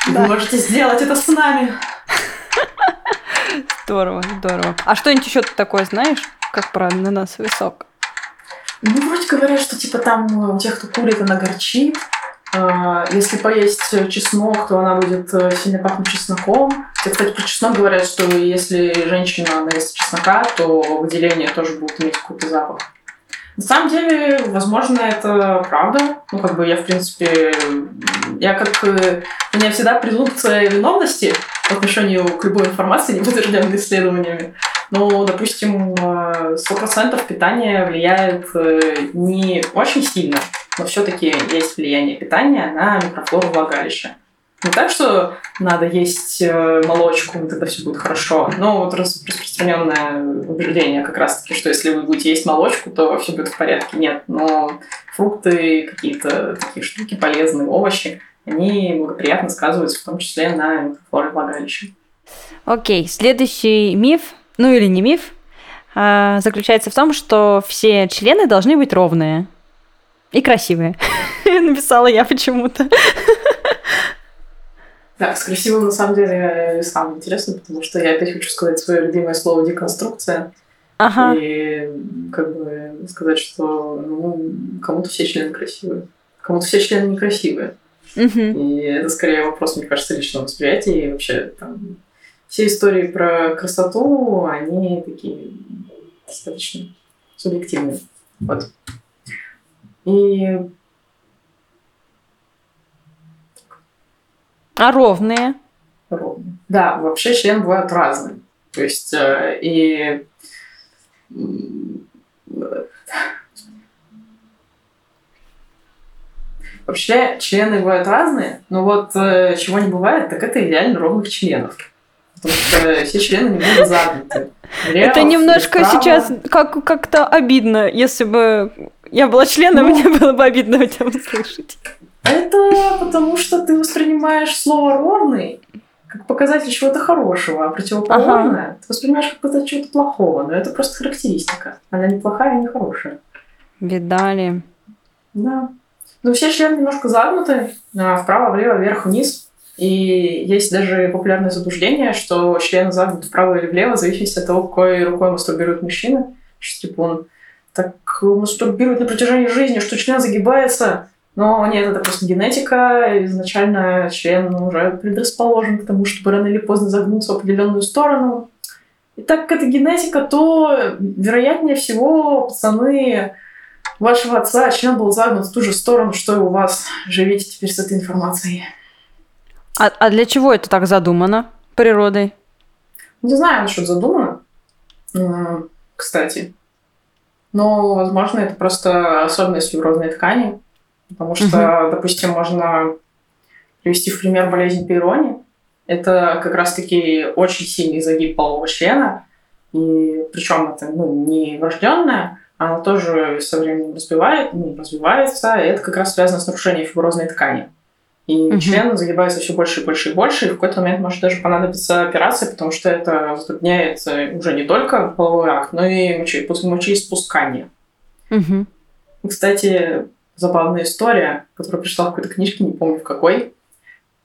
Да. Вы можете сделать это с нами. Здорово, здорово. А что-нибудь еще ты такое знаешь, как про ананасовый сок? Ну, вроде говорят, что типа там э, у тех, кто курит, она горчит. А, Если поесть чеснок, то она будет э, сильно пахнуть чесноком. Хотя, кстати, про чеснок говорят, что если женщина наест чеснока, то выделения тоже будут иметь какой-то запах. На самом деле, возможно, это правда. Ну, как бы я, в принципе, я как... э, У меня всегда презумпция виновности по отношению к любой информации, не подтвержденной исследованиями. Ну, допустим, э, 100% питание влияет э, не очень сильно, но все-таки есть влияние питания на микрофлору влагалища. Не так, что надо есть э, молочку, и тогда все будет хорошо. Но вот рас- распространенное убеждение как раз-таки, что если вы будете есть молочку, то все будет в порядке. Нет, но фрукты, какие-то такие штуки полезные, овощи, они благоприятно сказываются, в том числе на микрофлоре влагалища. Окей, следующий миф, ну или не миф, а, заключается в том, что все члены должны быть ровные и красивые. Написала я почему-то. Так, с красивым на самом деле самое интересное, потому что я опять хочу сказать свое любимое слово деконструкция. Ага. И как бы сказать, что ну, кому-то все члены красивые, кому-то все члены некрасивые. Мгм. И это скорее вопрос, мне кажется, личного восприятия. И вообще там все истории про красоту, они такие достаточно субъективные. Вот. И А ровные? ровно. Да, вообще члены бывают разные. То есть э, и Вообще, члены бывают разные, но вот э, чего не бывает, так это идеально ровных членов. Потому что все члены не будут загнуты. Влево, Это немножко вправо. сейчас как- как-то обидно. Если бы я была членом, Ну. мне было бы обидно тебя услышать. Это потому что ты воспринимаешь слово ровный как показатель чего-то хорошего, а противоположное ты воспринимаешь как показатель чего-то плохого. Но это просто характеристика. Она не плохая и не хорошая. Видали. Да. Но все члены немножко загнуты а, вправо, влево, вверх, вниз. И есть даже популярное заблуждение, что члены загнуты вправо или влево, в зависимости от того, какой рукой мастурбирует мужчина. Что типа он так мастурбирует на протяжении жизни, что член загибается. Но нет, это просто генетика. Изначально член уже предрасположен к тому, чтобы рано или поздно загнуться в определенную сторону. И так как это генетика, то, вероятнее всего, пацаны вашего отца член был загнут в ту же сторону, что и у вас. Живите теперь с этой информацией. А, а для чего это так задумано природой? Не знаю, насчет задумано, м, кстати. Но, возможно, это просто особенность фиброзной ткани. Потому что, допустим, можно привести в пример болезнь Пейрони. Это как раз-таки очень сильный загиб полового члена. И причем это ну, не врожденная, она тоже со временем разбивает, ну, развивается. И это как раз связано с нарушением фиброзной ткани. И Мгм. член загибается все больше и больше и больше, и в какой-то момент может даже понадобиться операция, потому что это затрудняет э, уже не только половой акт, но и мочеиспускание. И, кстати, забавная история, которая пришла в какой-то книжке, не помню в какой,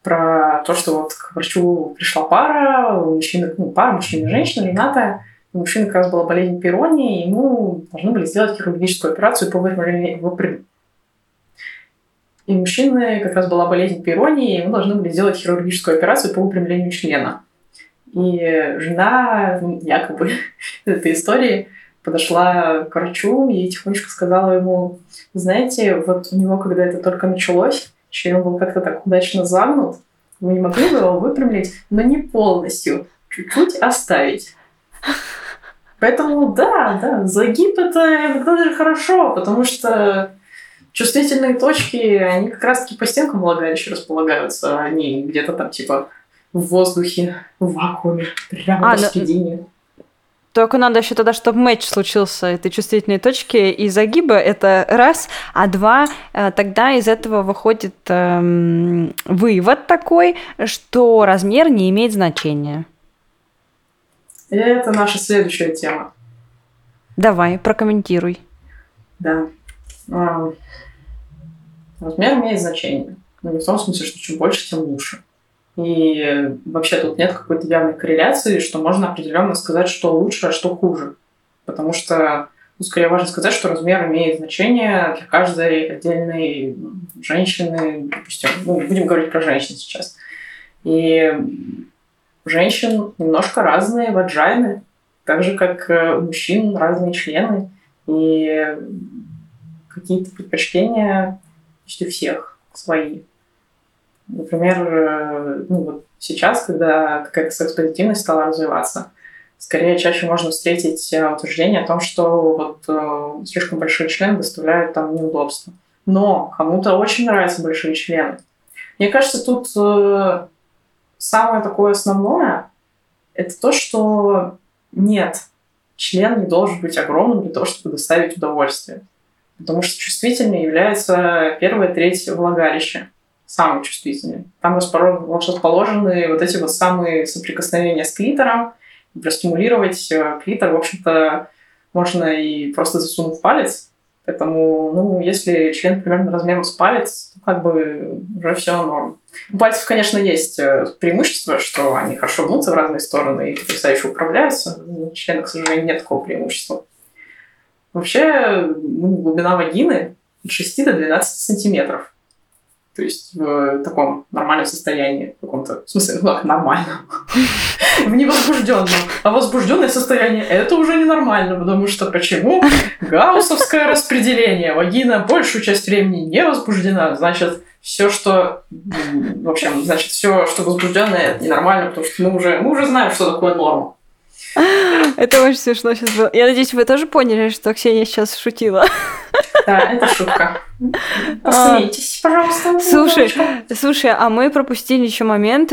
про то, что вот к врачу пришла пара, у мужчины, ну, пара, мужчина и женщина, женатая, у мужчины как раз была болезнь Пейрони, и ему должны были сделать хирургическую операцию по выпрямлению, выпрям- и мужчины как раз была болезнь Пейрони, и ему должны были сделать хирургическую операцию по выпрямлению члена. И жена, ну, якобы, этой истории подошла к врачу и тихонечко сказала ему, знаете, вот у него, когда это только началось, член был как-то так удачно загнут, вы не могли бы его выпрямить, но не полностью, чуть-чуть оставить. Поэтому да, да, загиб это иногда даже хорошо, потому что чувствительные точки, они как раз-таки по стенкам влагалища располагаются, они где-то там типа в воздухе, в вакууме, прямо А, ну, посередине. Только надо еще тогда, чтобы матч случился этой чувствительной точки и загиба, это раз, а два, э, тогда из этого выходит эм, вывод такой, что размер не имеет значения. И это наша следующая тема. Давай, прокомментируй. Да. А, Размер имеет значение. Но не в том смысле, что чем больше, тем лучше. И вообще тут нет какой-то явной корреляции, что можно определенно сказать, что лучше, а что хуже. Потому что ну, скорее важно сказать, что размер имеет значение для каждой отдельной женщины. Допустим, ну, будем говорить про женщин сейчас. И женщин немножко разные ваджайны, так же, как у мужчин разные члены. И какие-то предпочтения почти всех свои. Например, ну, вот сейчас, когда какая-то секс-позитивность стала развиваться, скорее чаще можно встретить утверждение о том, что вот э, слишком большой член доставляет там неудобства. Но кому-то очень нравятся большие члены. Мне кажется, тут э, самое такое основное это то, что нет, член не должен быть огромным для того, чтобы доставить удовольствие. Потому что чувствительнее является первая треть влагалища самый чувствительный. Там расположены вот эти вот самые соприкосновения с клитором. Простимулировать э, клитор, в общем-то, можно и просто засунув палец. Поэтому, ну, если член примерно размером с палец, то как бы уже все норм. У пальцев, конечно, есть э, преимущество, что они хорошо гнутся в разные стороны и потрясающе управляются. У члена, к сожалению, нет такого преимущества. Вообще, ну, глубина вагины от 6 до 12 сантиметров. То есть в таком нормальном состоянии, в каком-то, в смысле, ну как нормальном, в невозбужденном. А возбужденное состояние это уже ненормально, потому что почему? Гауссовское распределение. Вагина большую часть времени не возбуждена, значит, все, что, в общем, значит, все, что возбужденное, это ненормально, потому что мы уже, мы уже знаем, что такое норма. Это очень смешно сейчас было. Я надеюсь, вы тоже поняли, что Ксения сейчас шутила. Да, это шутка. Посмейтесь, пожалуйста. Слушай, слушай, а мы пропустили еще момент,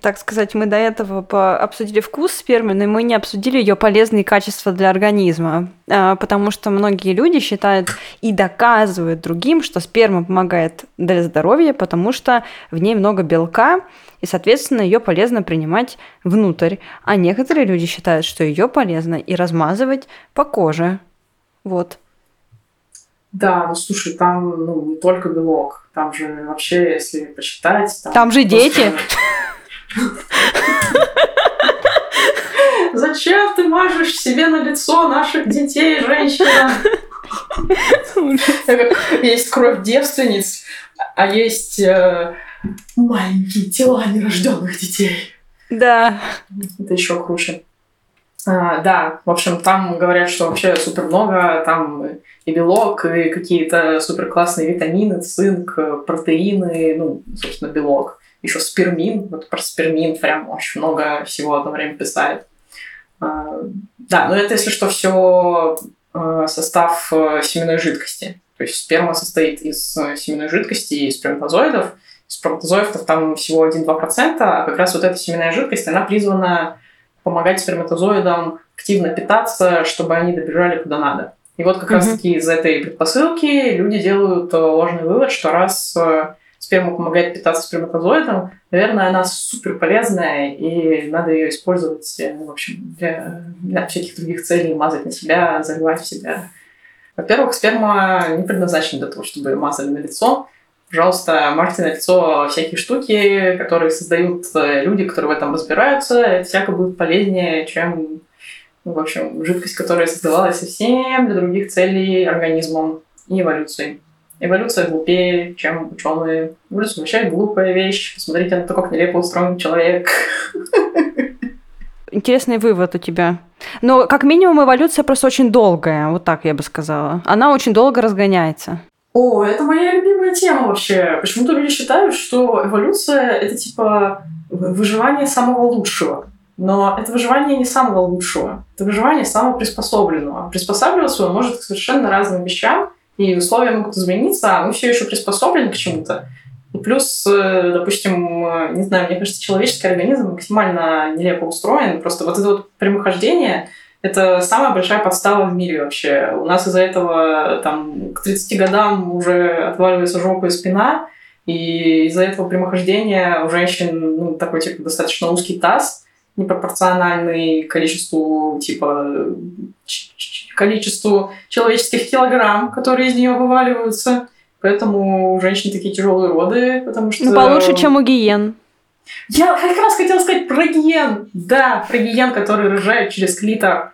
так сказать, мы до этого обсудили вкус спермы, но мы не обсудили ее полезные качества для организма, а, потому что многие люди считают и доказывают другим, что сперма помогает для здоровья, потому что в ней много белка, и, соответственно, ее полезно принимать внутрь. А некоторые люди считают, что ее полезно и размазывать по коже. Вот. Да, ну слушай, там ну, не только белок, там же вообще, если посчитать... Там, там же дети! Зачем ты мажешь себе на лицо наших детей, женщина? Есть кровь девственниц, а есть э, маленькие тела нерожденных детей. Да. Это еще круче. А, да, в общем, там говорят, что вообще супер много, там и белок, и какие-то супер классные витамины, цинк, протеины, ну, собственно, белок. Еще спермин, вот про спермин прям очень много всего одно время писает. А, да, но это, если что, все а, состав э, семенной жидкости. То есть сперма состоит из э, семенной жидкости и сперматозоидов. Сперматозоидов там всего 1-2%, а как раз вот эта семенная жидкость, она призвана помогать сперматозоидам активно питаться, чтобы они добежали куда надо. И вот как mm-hmm. раз-таки из этой предпосылки люди делают э, ложный вывод, что раз э, сперма помогает питаться сперматозоидом, наверное, она супер полезная, и надо ее использовать, э, в общем, для, для всяких других целей, мазать на себя, заливать в себя. Во-первых, сперма не предназначена для того, чтобы ее мазали на лицо. Пожалуйста, мажьте на лицо всякие штуки, которые создают люди, которые в этом разбираются. Это всяко будет полезнее, чем в общем, жидкость, которая создавалась совсем для других целей организмом и эволюцией. Эволюция глупее, чем ученые. Эволюция вообще глупая вещь. Посмотрите на то, как нелепо устроен человек. Интересный вывод у тебя. Но, как минимум, эволюция просто очень долгая, вот так я бы сказала. Она очень долго разгоняется. О, это моя любимая тема вообще. Почему-то люди считают, что эволюция — это типа выживание самого лучшего. Но это выживание не самого лучшего. Это выживание самого приспособленного. Приспосабливаться он может к совершенно разным вещам, и условия могут измениться, а мы все еще приспособлены к чему-то. И плюс, э, допустим, э, не знаю, мне кажется, человеческий организм максимально нелепо устроен. Просто вот это вот прямохождение — это самая большая подстава в мире вообще. У нас из-за этого там к 30 годам уже отваливается жопа и спина, и из-за этого прямохождения у женщин ну, такой типа достаточно узкий таз, непропорциональный количеству типа количеству человеческих килограмм, которые из нее вываливаются. Поэтому у женщин такие тяжелые роды, потому что... Ну, получше, чем у гиен. Я как раз хотела сказать про гиен. Да, про гиен, которые рожают через клитор.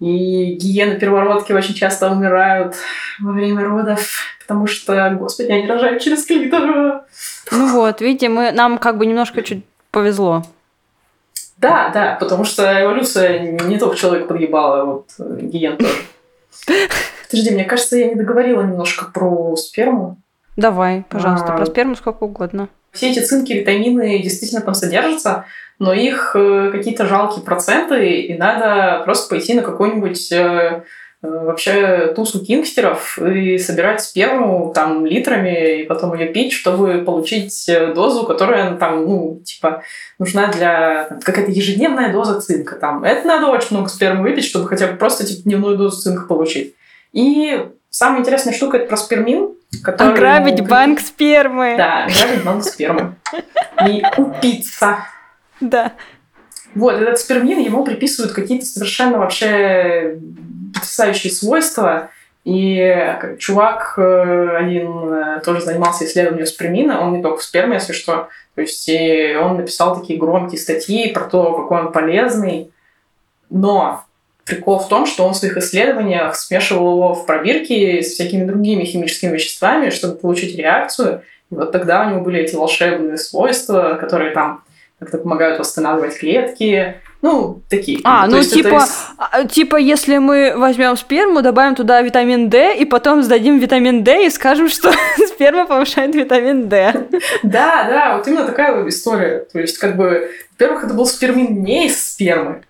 И гиены первородки очень часто умирают во время родов, потому что, господи, они рожают через клитор. Ну вот, видите, мы, нам как бы немножко чуть повезло. Да, да, потому что эволюция не только человек подъебала, вот э, гиен тоже. Подожди, мне кажется, я не договорила немножко про сперму. Давай, пожалуйста, А. про сперму сколько угодно. Все эти цинки, витамины действительно там содержатся, но их э, какие-то жалкие проценты, и надо просто пойти на какой-нибудь э, э, вообще тусу кингстеров и собирать сперму там литрами и потом ее пить, чтобы получить дозу, которая там, ну, типа, нужна для какая-то ежедневная доза цинка. Там. Это надо очень много спермы выпить, чтобы хотя бы просто типа, дневную дозу цинка получить. И самая интересная штука это про спермин, который... Ограбить банк спермы. Да, ограбить банк спермы. И упиться. Да. Вот, этот спермин, ему приписывают какие-то совершенно вообще потрясающие свойства. И как чувак э, один э, тоже занимался исследованием спермина, он не только в сперме, если что. То есть он написал такие громкие статьи про то, какой он полезный. Но прикол в том, что он в своих исследованиях смешивал его в пробирки с всякими другими химическими веществами, чтобы получить реакцию. И вот тогда у него были эти волшебные свойства, которые там как-то помогают восстанавливать клетки. Ну, такие. А, ну есть типа, из- а, типа, если мы возьмем сперму, добавим туда витамин D, и потом сдадим витамин D и скажем, что сперма повышает витамин D. Да, да, вот именно такая история. То есть, как бы, во-первых, это был спермин не из спермы.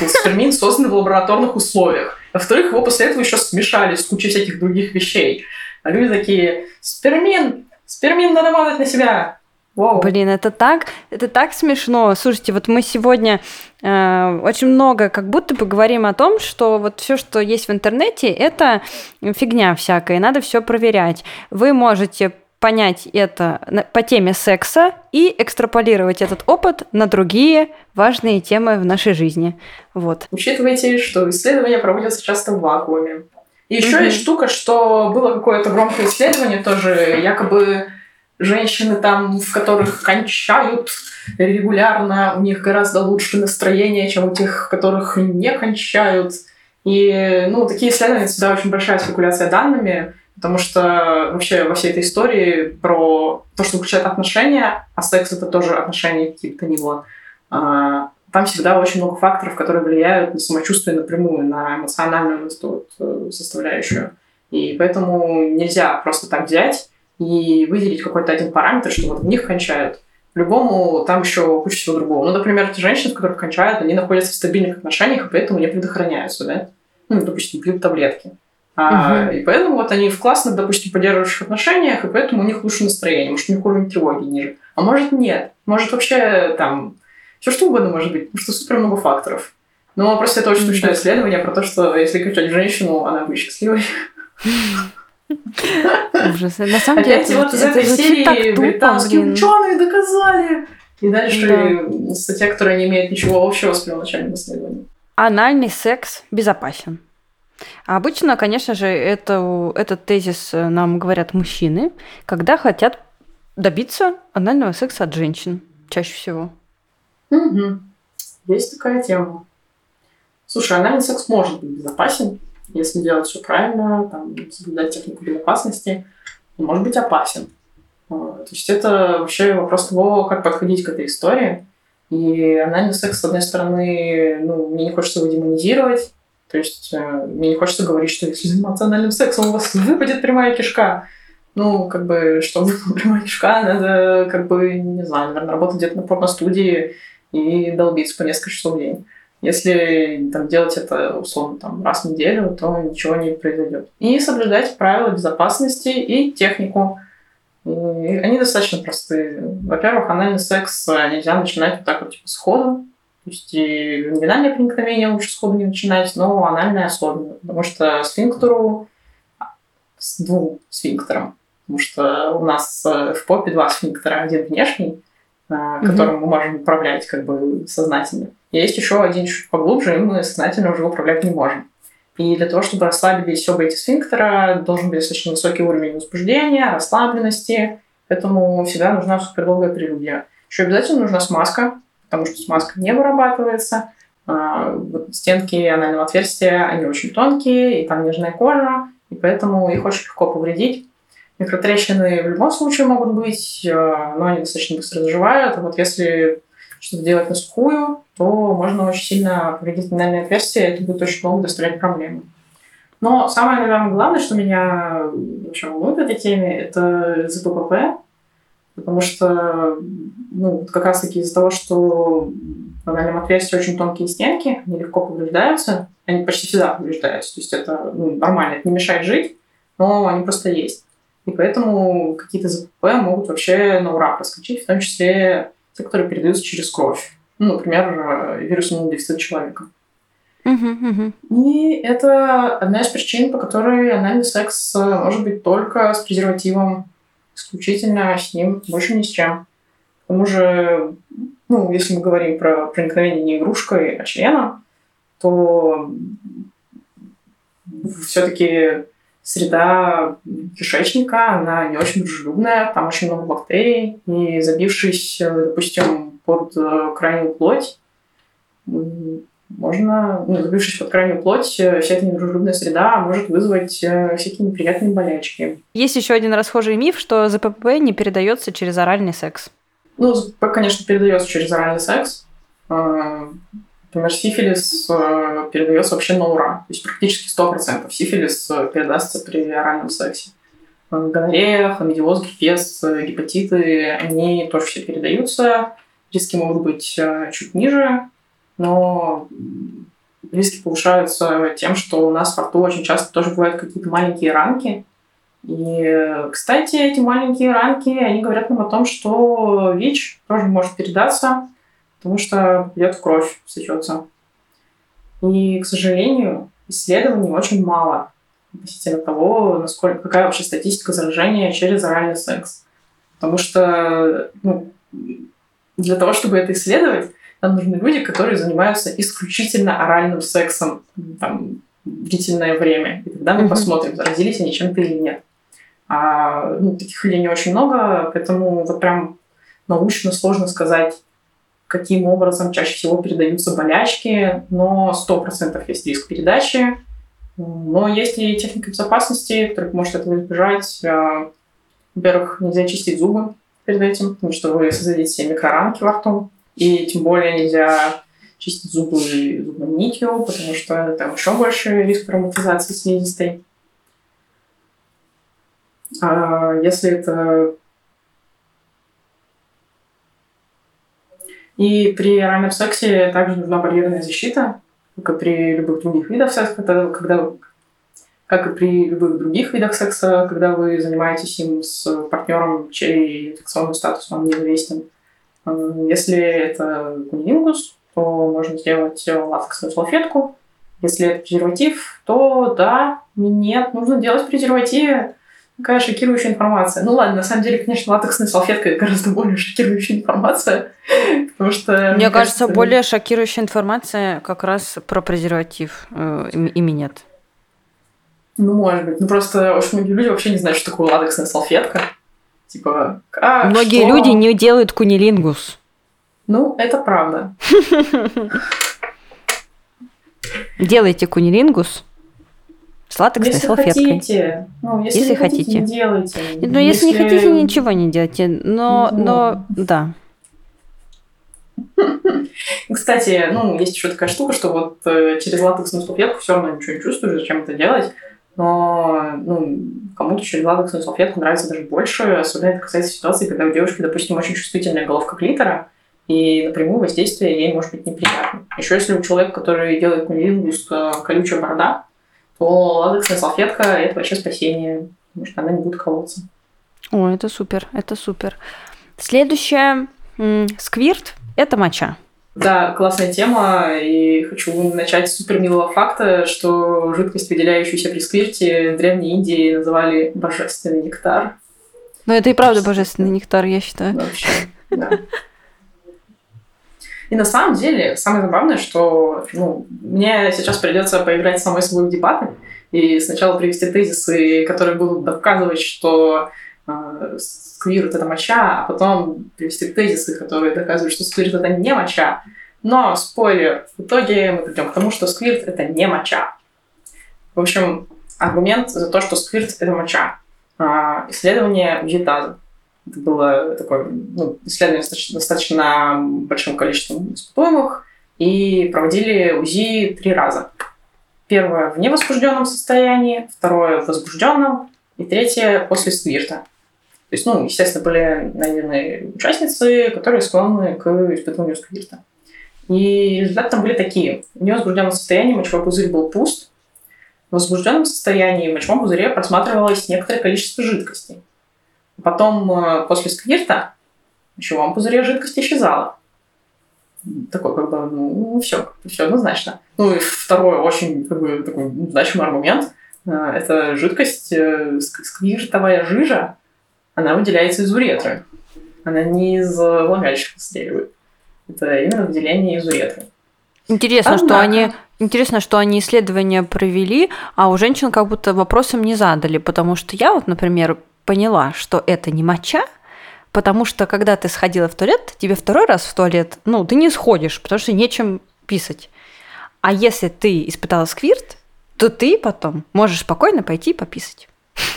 Был спермин, созданный в лабораторных условиях. Во-вторых, его после этого еще смешали с кучей всяких других вещей. А люди такие, спермин, спермин надо мазать на себя. Воу. Блин, это так, это так смешно. Слушайте, вот мы сегодня э, очень много как будто бы говорим о том, что вот все, что есть в интернете, это фигня всякая, надо все проверять. Вы можете понять это по теме секса и экстраполировать этот опыт на другие важные темы в нашей жизни. Вот. Учитывайте, что исследования проводятся часто в вакууме. И еще Мгм. есть штука, что было какое-то громкое исследование тоже, якобы женщины там, в которых кончают регулярно, у них гораздо лучше настроение, чем у тех, которых не кончают. И, ну, такие исследования всегда очень большая спекуляция данными, потому что вообще во всей этой истории про то, что включает отношения, а секс это тоже отношения какие-то ни было, а, там всегда очень много факторов, которые влияют на самочувствие напрямую, на эмоциональную эту вот, э, составляющую. И поэтому нельзя просто так взять и выделить какой-то один параметр, что вот в них кончают. Любому там еще куча всего другого. Ну, например, те женщины, в которых кончают, они находятся в стабильных отношениях, и поэтому не предохраняются, да? Ну, допустим, пьют таблетки. А, Мгм. И поэтому вот они в классных, допустим, поддерживающих отношениях, и поэтому у них лучше настроение, может, у них уровень тревоги ниже. А может, нет. Может, вообще там все что угодно может быть, потому что супер много факторов. Но просто это очень точное исследование про то, что если качать женщину, она будет счастливой. Ужас. На самом деле, это, вот из это этой серии британские ученые доказали. И дальше Да. статья, которая не имеет ничего общего с первоначальным исследованием. Анальный секс безопасен. А обычно, конечно же, это, этот тезис э, нам говорят мужчины, когда хотят добиться анального секса от женщин, чаще всего. Мгм. Есть такая тема. Слушай, анальный секс может быть безопасен, если делать все правильно, там, соблюдать технику безопасности, и может быть опасен. А, То есть это вообще вопрос того, как подходить к этой истории. И анальный секс, с одной стороны, ну, мне не хочется его демонизировать, то есть э, мне не хочется говорить, что если заниматься анальным сексом, у вас выпадет прямая кишка. Ну, как бы, чтобы выпала прямая кишка, надо, как бы, не знаю, наверное, работать где-то на порностудии и долбиться по несколько часов в день. Если там, делать это, условно, там, раз в неделю, то ничего не произойдет. И соблюдать правила безопасности и технику. И они достаточно простые. Во-первых, анальный секс нельзя начинать вот так вот типа сходу. То есть и вагинальное проникновение лучше сходу не начинать, но анальное особенно. Потому что сфинктеру с двум сфинктером. Потому что у нас э, в попе два сфинктера. Один внешний, э, которым mm-hmm. мы можем управлять как бы сознательно. И есть еще один чуть поглубже, и мы сознательно уже управлять не можем. И для того, чтобы расслабились оба эти сфинктера, должен быть достаточно высокий уровень возбуждения, расслабленности. Поэтому всегда нужна супердолгая прелюдия. Еще обязательно нужна смазка, потому что смазка не вырабатывается. А, стенки анального отверстия, они очень тонкие, и там нежная кожа, и поэтому их очень легко повредить. Микротрещины в любом случае могут быть, а, но они достаточно быстро заживают. А вот если что-то делать на сухую, то можно очень сильно повредить анальное отверстие, это будет очень долго доставлять проблемы. Но самое, наверное, главное, что меня вообще волнует в этой теме, это ЗППП, потому что ну, как раз-таки из-за того, что в анальном отверстии очень тонкие стенки, они легко повреждаются, они почти всегда повреждаются, то есть это ну, нормально, это не мешает жить, но они просто есть. И поэтому какие-то ЗПП могут вообще на ура проскочить, в том числе те, которые передаются через кровь. Ну, например, вирус иммунодефицита человека. Uh-huh, И это одна из причин, по которой анальный секс может быть только с презервативом, исключительно с ним, больше ни с чем. К тому же, ну, если мы говорим про проникновение не игрушкой, а членом, то все-таки среда кишечника, она не очень дружелюбная, там очень много бактерий, и забившись, допустим, под крайнюю плоть, можно, ну, забившись под крайнюю плоть, э, вся эта недружелюбная среда может вызвать э, всякие неприятные болячки. Есть еще один расхожий миф, что ЗПП не передается через оральный секс. Ну, ЗПП, конечно, передается через оральный секс. Например, сифилис э, передается вообще на ура. То есть практически 100% сифилис э, передастся при оральном сексе. Э, гонорея, хламидиоз, герпес, гепатиты, они тоже все передаются. Риски могут быть чуть ниже, но риски повышаются тем, что у нас во рту очень часто тоже бывают какие-то маленькие ранки. И, кстати, эти маленькие ранки, они говорят нам о том, что ВИЧ тоже может передаться потому что идет в кровь, сочется. И, к сожалению, исследований очень мало относительно того, насколько, какая вообще статистика заражения через оральный секс. Потому что ну, для того, чтобы это исследовать, нам нужны люди, которые занимаются исключительно оральным сексом там, длительное время. И тогда мы mm-hmm. посмотрим, заразились они чем-то или нет. А ну, таких людей не очень много, поэтому вот прям научно сложно сказать, каким образом чаще всего передаются болячки, но 100% есть риск передачи. Но есть и техника безопасности, которая может этого избежать. А, во-первых, нельзя чистить зубы перед этим, потому что вы создадите себе микроранки во рту. И тем более нельзя чистить зубы зубной нитью, потому что там еще больше риск травматизации слизистой. А если это И при оральном сексе также нужна барьерная защита, как и при любых других видах секса, когда, когда как и при любых других видах секса, когда вы занимаетесь им с партнером, чей инфекционный статус вам неизвестен. Если это кунилингус, то можно сделать латексную салфетку. Если это презерватив, то да, нет, нужно делать презервативе. Какая шокирующая информация. Ну ладно, на самом деле, конечно, латексная салфетка гораздо более шокирующая информация, потому что... Мне, мне кажется, кажется, более шокирующая информация как раз про презерватив э, нет. Ну, может быть. Ну, просто очень многие люди вообще не знают, что такое латексная салфетка. Типа, как, Многие что? люди не делают кунилингус. Ну, это правда. Делайте кунилингус, с латексной если салфеткой. Хотите. Ну, если, если хотите, хотите, не делайте. Ну, если... если не хотите, ничего не делайте. Но, ну. но да. Кстати, ну, есть еще такая штука, что вот э, через латексную салфетку все равно ничего не чувствуешь, зачем это делать. Но ну, кому-то через латексную салфетку нравится даже больше. Особенно это касается ситуации, когда у девушки, допустим, очень чувствительная головка клитора, и напрямую воздействие ей может быть неприятно. Еще если у человека, который делает кунилингус, э, колючая борода, то латексная салфетка – это вообще спасение, потому что она не будет колоться. О, это супер, это супер. Следующее. Сквирт – это моча. Да, классная тема, и хочу начать с супер милого факта, что жидкость, выделяющуюся при сквирте, в Древней Индии называли божественный нектар. Ну, это и правда божественный нектар, я считаю. Вообще, да. И на самом деле, самое забавное, что ну, мне сейчас придется поиграть с самой собой в дебаты и сначала привести тезисы, которые будут доказывать, что сквирт это моча, а потом привести тезисы, которые доказывают, что сквирт это не моча. Но, спойлер, в итоге мы придем к тому, что сквирт это не моча. В общем, аргумент за то, что сквирт это моча. А, исследование Вьетаза. Это было такое ну, исследование с достаточно большим количеством испытуемых, и проводили УЗИ три раза. Первое в невозбужденном состоянии, второе в возбужденном, и третье после сквирта. То есть, ну, естественно, были найдены участницы, которые склонны к испытыванию сквирта. И результаты там были такие. В невозбужденном состоянии мочевой пузырь был пуст, в возбужденном состоянии в мочевом пузыре просматривалось некоторое количество жидкости. Потом, э, после сквирта, в мочевом пузыре жидкость исчезала. Такой, как бы, ну, все, все однозначно. Ну и второй очень как бы, такой значимый аргумент э, – это жидкость, э, сквиртовая жижа, она выделяется из уретры. Она не из влагалища постреливает. Это именно выделение из уретры. Интересно, Однако... что они Интересно, что они исследования провели, а у женщин как будто вопросом не задали, потому что я вот, например, поняла, что это не моча, потому что когда ты сходила в туалет, тебе второй раз в туалет, ну, ты не сходишь, потому что нечем писать. А если ты испытала сквирт, то ты потом можешь спокойно пойти пописать.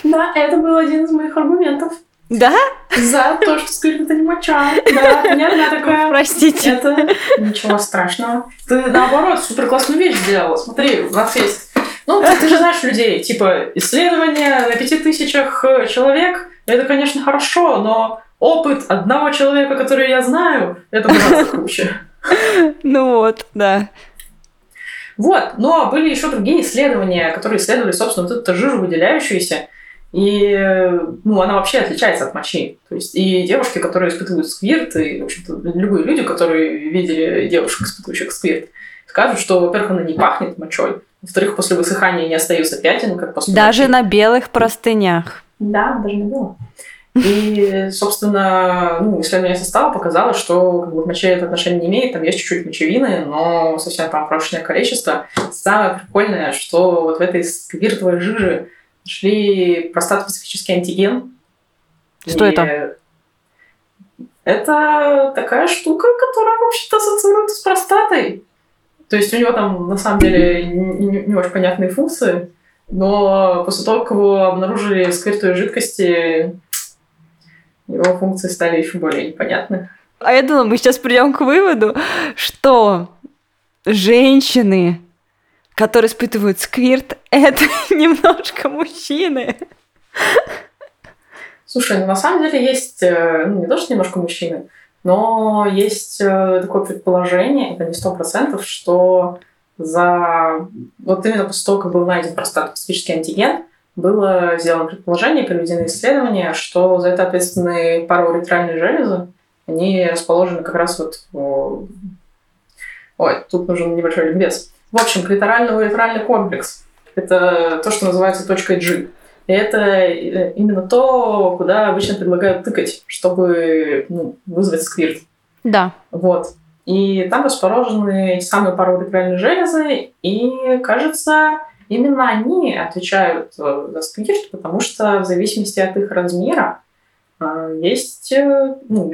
Да, это был один из моих аргументов. Да? За то, что сквирт это не моча. Да, не одна такая. Простите. Это ничего страшного. Ты, наоборот, супер классную вещь сделала. Смотри, у нас есть... Ну, ты, ты же знаешь людей. Типа, исследования на пяти тысячах э, человек, это, конечно, хорошо, но опыт одного человека, который я знаю, это гораздо круче. Ну вот, да. Вот, но были еще другие исследования, которые исследовали, собственно, вот эту жижу выделяющуюся, и ну, она вообще отличается от мочи. То есть и девушки, которые испытывают сквирт, и, в общем-то, любые люди, которые видели девушек, испытывающих сквирт, скажут, что, во-первых, она не пахнет мочой, во-вторых, после высыхания не остаются пятен, как после Даже мочи. на белых простынях. Да, даже на белых. И, собственно, ну, исследование состава показало, что как бы, к моче это отношение не имеет, там есть чуть-чуть мочевины, но совсем там крошечное количество. Самое прикольное, что вот в этой сквиртовой жиже нашли простатоспецифический антиген. Что и это? Это такая штука, которая вообще-то ассоциируется с простатой. То есть у него там на самом деле не, не, очень понятные функции, но после того, как его обнаружили в сквертовой жидкости, его функции стали еще более непонятны. А я думала, мы сейчас придем к выводу, что женщины которые испытывают сквирт, это немножко мужчины. Слушай, ну на самом деле есть, э, ну не то, что немножко мужчины, но есть э, такое предположение, это не сто процентов, что за... Вот именно после того, как был найден простатоспецифический антиген, было сделано предположение, проведены исследования, что за это ответственны парауретральные железы. Они расположены как раз вот... Ой, тут нужен небольшой ликбез. В общем, клиторально-уретральный комплекс – это то, что называется точкой G. И это э, именно то, куда обычно предлагают тыкать, чтобы ну, вызвать сквирт. Да. Вот. И там расположены самые парауретральные железы, и, кажется, именно они отвечают э, за сквирт, потому что в зависимости от их размера э, есть, ну,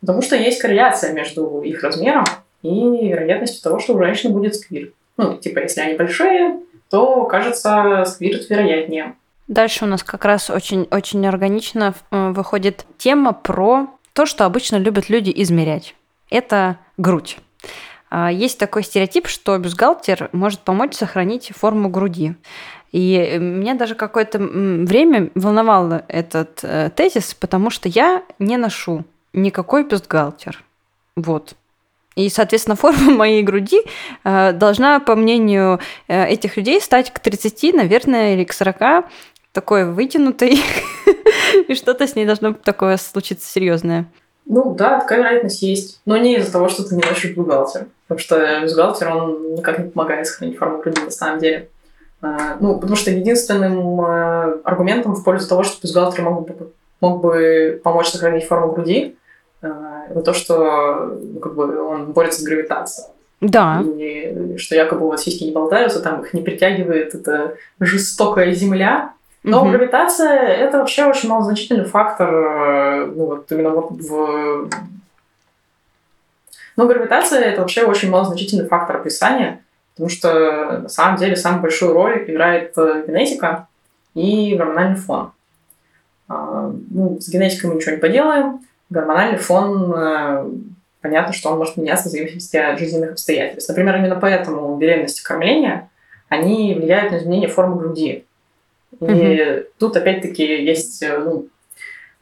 потому что есть корреляция между их размером и вероятностью того, что у женщины будет сквирт. Ну, типа, если они большие, то, кажется, сквирт вероятнее. Дальше у нас как раз очень-очень органично э, выходит тема про то, что обычно любят люди измерять. Это грудь. А, есть такой стереотип, что бюстгальтер может помочь сохранить форму груди. И меня даже какое-то время волновал этот э, тезис, потому что я не ношу никакой бюстгальтер. Вот. И, соответственно, форма моей груди э, должна, по мнению э, этих людей, стать к 30, наверное, или к 40 такой вытянутый, и что-то с ней должно такое случиться серьезное. Ну да, такая вероятность есть. Но не из-за того, что ты не носишь бюстгальтер. Потому что бюстгальтер, он никак не помогает сохранить форму груди на самом деле. А, ну, потому что единственным а, аргументом в пользу того, что бюстгальтер мог бы, мог бы помочь сохранить форму груди, а, это то, что ну, как бы он борется с гравитацией. Да. И что якобы вот сиськи не болтаются, там их не притягивает эта жестокая земля. Но угу. гравитация — это вообще очень малозначительный фактор э, ну, вот именно вот в... Ну, гравитация — это вообще очень малозначительный фактор описания, потому что на самом деле самую большую роль играет э, генетика и гормональный фон. А, ну, с генетикой мы ничего не поделаем. Гормональный фон э, понятно, что он может меняться в зависимости от жизненных обстоятельств. Например, именно поэтому беременность и кормление, они влияют на изменение формы груди. И угу. тут опять-таки есть э, ну,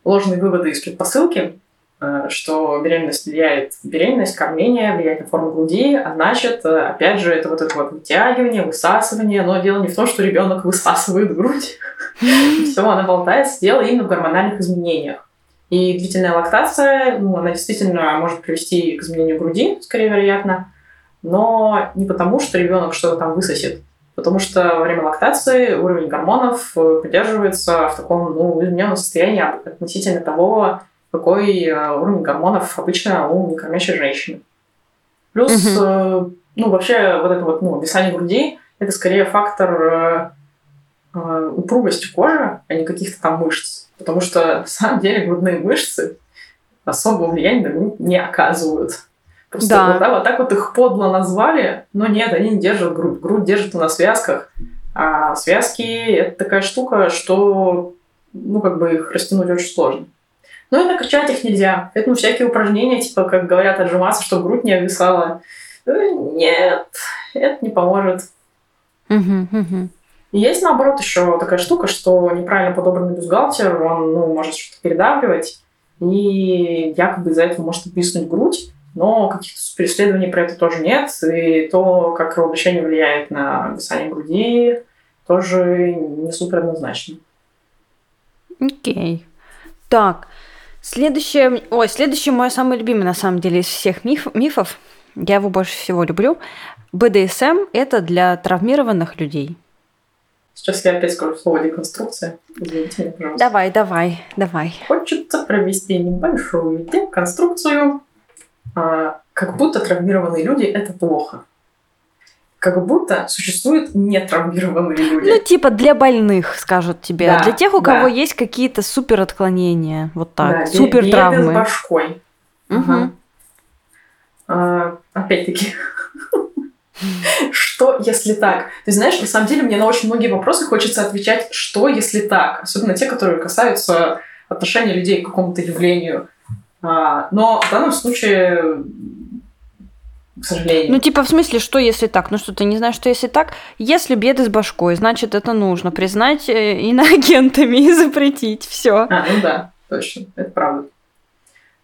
ложные выводы из предпосылки, э, что беременность влияет беременность, кормление влияет на форму груди, а значит, э, опять же, это вот это вот вытягивание, высасывание, но дело не в том, что ребенок высасывает грудь, все, она болтается, дело именно в гормональных изменениях. И длительная лактация, ну, она действительно может привести к изменению груди, скорее вероятно, но не потому, что ребенок что-то там высосет, потому что во время лактации уровень гормонов э, поддерживается в таком ну, измененном состоянии относительно того, какой э, уровень гормонов обычно у некормящей женщины. Плюс, угу. ну, вообще, вот это вот, ну, висание груди, это скорее фактор упругости кожи, а не каких-то там мышц. Потому что на самом деле грудные мышцы особого влияния на грудь не оказывают. Просто да. вот, да, вот так вот их подло назвали, но нет, они не держат грудь. Грудь держит на связках. А связки — это такая штука, что, ну, как бы их растянуть очень сложно. Ну и накачать их нельзя. Поэтому всякие упражнения, типа, как говорят, отжиматься, чтобы грудь не обвисала. Э, нет, это не поможет. И есть, наоборот, еще такая штука, что неправильно подобранный бюстгальтер, он ну, может что-то передавливать, и якобы из-за этого может обвиснуть грудь, но каких-то суперисследований про это тоже нет, и то, как кровообращение влияет на висание груди, тоже не супер однозначно. Окей. Okay. Так, следующее... Ой, следующий мой самый любимый, на самом деле, из всех миф, мифов. Я его больше всего люблю. БДСМ – это для травмированных людей. Сейчас я опять скажу слово деконструкция. Извините меня, пожалуйста. Давай, давай, давай. Хочется провести небольшую деконструкцию. А, как будто травмированные люди – это плохо. Как будто существуют нетравмированные люди. Ну, типа для больных, скажут тебе. Да, для тех, у да. кого есть какие-то супер отклонения. Вот так. Да, супер травмы. с башкой. Угу. Ага. А, опять-таки, что, если так? Ты знаешь, на самом деле мне на очень многие вопросы хочется отвечать, что, если так? Особенно те, которые касаются отношения людей к какому-то явлению. А, но в данном случае к сожалению. Ну, типа, в смысле, что если так? Ну что, ты не знаешь, что если так? Если беды с башкой, значит, это нужно признать э, иноагентами и запретить. Все. А, ну да, точно, это правда.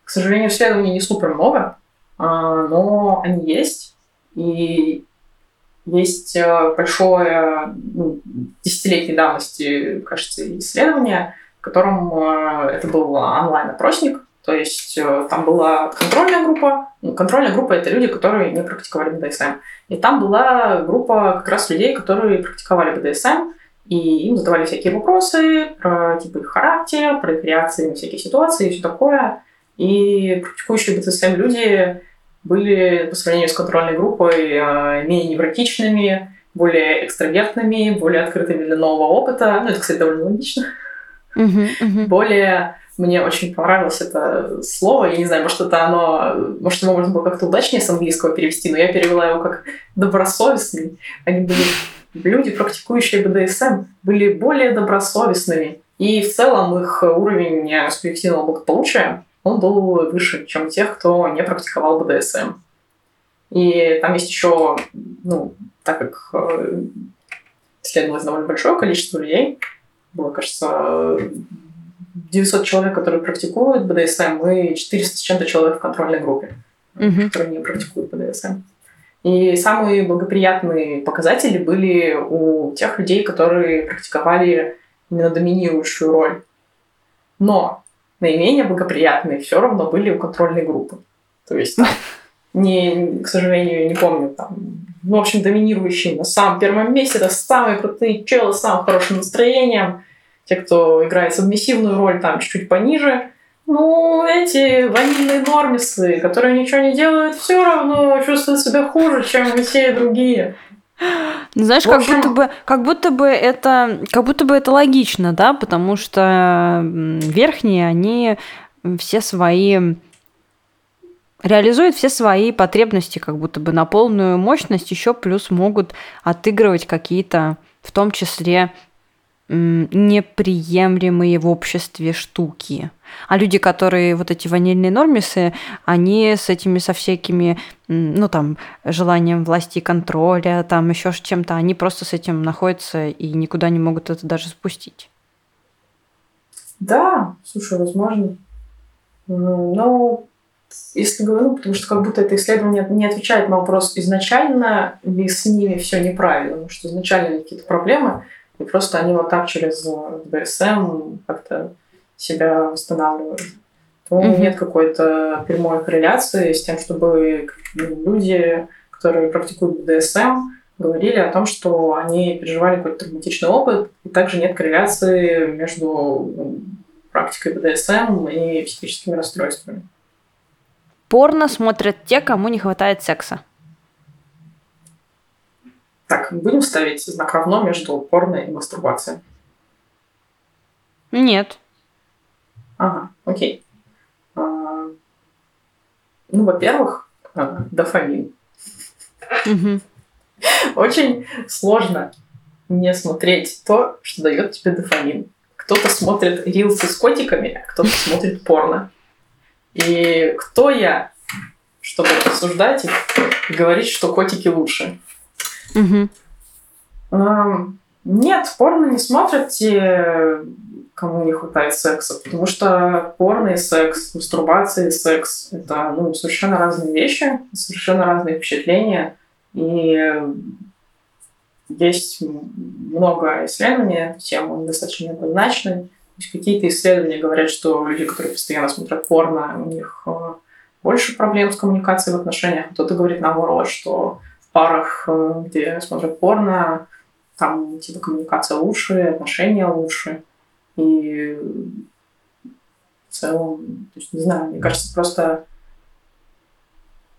К сожалению, исследований не супер много, а, но они есть. И есть э, большое ну, десятилетней давности, кажется, исследование, в котором э, это был онлайн-опросник, то есть э, там была контрольная группа. Ну, контрольная группа — это люди, которые не практиковали БДСМ. И там была группа как раз людей, которые практиковали БДСМ, и им задавали всякие вопросы про типа их характер, про их реакции на всякие ситуации и все такое. И практикующие БДСМ люди были по сравнению с контрольной группой э, менее невротичными, более экстравертными, более открытыми для нового опыта. Ну, это, кстати, довольно логично. Uh-huh, uh-huh. Более мне очень понравилось это слово. Я не знаю, может, это оно... Может, его можно было как-то удачнее с английского перевести, но я перевела его как добросовестный. Они были... Люди, практикующие БДСМ, были более добросовестными. И в целом их уровень субъективного благополучия он был выше, чем тех, кто не практиковал БДСМ. И там есть еще, ну, так как э, исследовалось довольно большое количество людей, было, кажется, 900 человек, которые практикуют БДСМ, и 400 с чем-то человек в контрольной группе, mm-hmm. которые не практикуют БДСМ. И самые благоприятные показатели были у тех людей, которые практиковали именно доминирующую роль. Но наименее благоприятные все равно были у контрольной группы. То есть, там, не, к сожалению, не помню, там, ну, в общем, доминирующие на самом первом месте, это самые крутые челы с самым хорошим настроением. Те, кто играет субмиссивную роль, там чуть-чуть пониже. Ну, эти ванильные нормисы, которые ничего не делают, все равно чувствуют себя хуже, чем все другие. Ну, знаешь, общем... как будто бы, как будто бы это, как будто бы это логично, да, потому что верхние, они все свои реализуют все свои потребности как будто бы на полную мощность, еще плюс могут отыгрывать какие-то, в том числе, неприемлемые в обществе штуки. А люди, которые вот эти ванильные нормисы, они с этими, со всякими, ну там, желанием власти и контроля, там еще чем-то, они просто с этим находятся и никуда не могут это даже спустить. Да, слушай, возможно. Но если говорю, ну, потому что как будто это исследование не отвечает на вопрос, изначально ли с ними все неправильно, потому что изначально какие-то проблемы, и просто они вот так через БСМ как-то себя восстанавливают. То mm-hmm. нет какой-то прямой корреляции с тем, чтобы люди, которые практикуют БДСМ, говорили о том, что они переживали какой-то травматичный опыт, и также нет корреляции между ну, практикой БДСМ и психическими расстройствами. Порно смотрят те, кому не хватает секса. Так, будем ставить знак равно между порно и мастурбацией? Нет. Ага, окей. А, ну, во-первых, а, дофамин. Угу. Очень сложно не смотреть то, что дает тебе дофамин. Кто-то смотрит рилсы с котиками, а кто-то смотрит порно. И кто я, чтобы обсуждать их и говорить, что котики лучше? Угу. Нет, порно не смотрят те, кому не хватает секса, потому что порно и секс, мастурбация и секс — это ну, совершенно разные вещи, совершенно разные впечатления. И есть много исследований они достаточно неоднозначны какие-то исследования говорят, что люди, которые постоянно смотрят порно, у них э, больше проблем с коммуникацией в отношениях. Кто-то говорит наоборот, что парах, э, где смотрят порно, там типа коммуникация лучше, отношения лучше. И в целом, то есть, не знаю, мне кажется, просто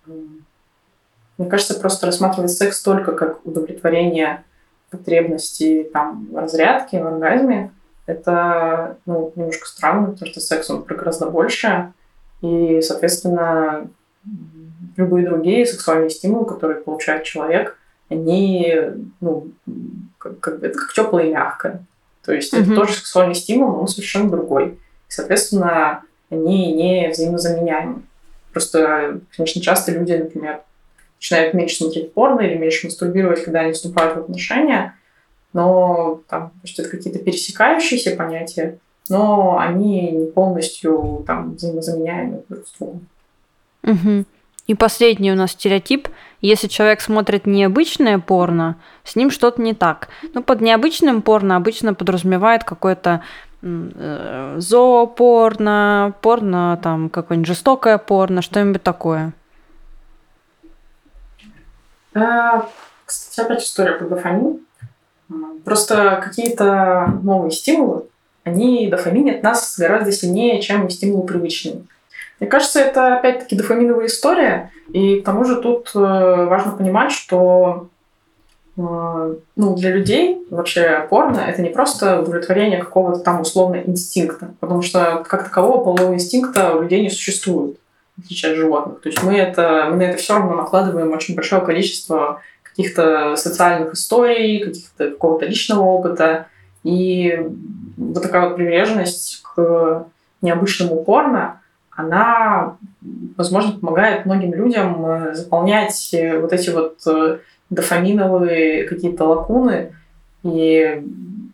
мне кажется, просто рассматривать секс только как удовлетворение потребностей там, разрядки, в оргазме, это ну, немножко странно, потому что секс, он гораздо больше. И, соответственно, любые другие сексуальные стимулы, которые получает человек, они, ну, как, как, это как теплое и мягкое. То есть mm-hmm. это тоже сексуальный стимул, но он совершенно другой. И, соответственно, они не взаимозаменяемы. Просто, конечно, часто люди, например, начинают меньше смотреть порно или меньше мастурбировать, когда они вступают в отношения, но там, что это какие-то пересекающиеся понятия, но они не полностью там взаимозаменяемы друг с другом. Угу. И последний у нас стереотип. Если человек смотрит необычное порно, с ним что-то не так. Ну, под необычным порно обычно подразумевает какое-то э, зоопорно, порно, там, какое-нибудь жестокое порно, что-нибудь такое. А, кстати, опять история про дофамин. Просто какие-то новые стимулы, они дофаминят нас гораздо сильнее, чем стимулы привычные. Мне кажется, это опять-таки дофаминовая история, и к тому же тут э, важно понимать, что э, ну, для людей вообще порно это не просто удовлетворение какого-то там условно инстинкта, потому что как такового полового инстинкта у людей не существует, в отличие от животных. То есть мы, это, мы на это все равно накладываем очень большое количество каких-то социальных историй, каких-то какого-то личного опыта. И вот такая вот приверженность к необычному порно, она, возможно, помогает многим людям э, заполнять э, вот эти вот э, дофаминовые какие-то лакуны и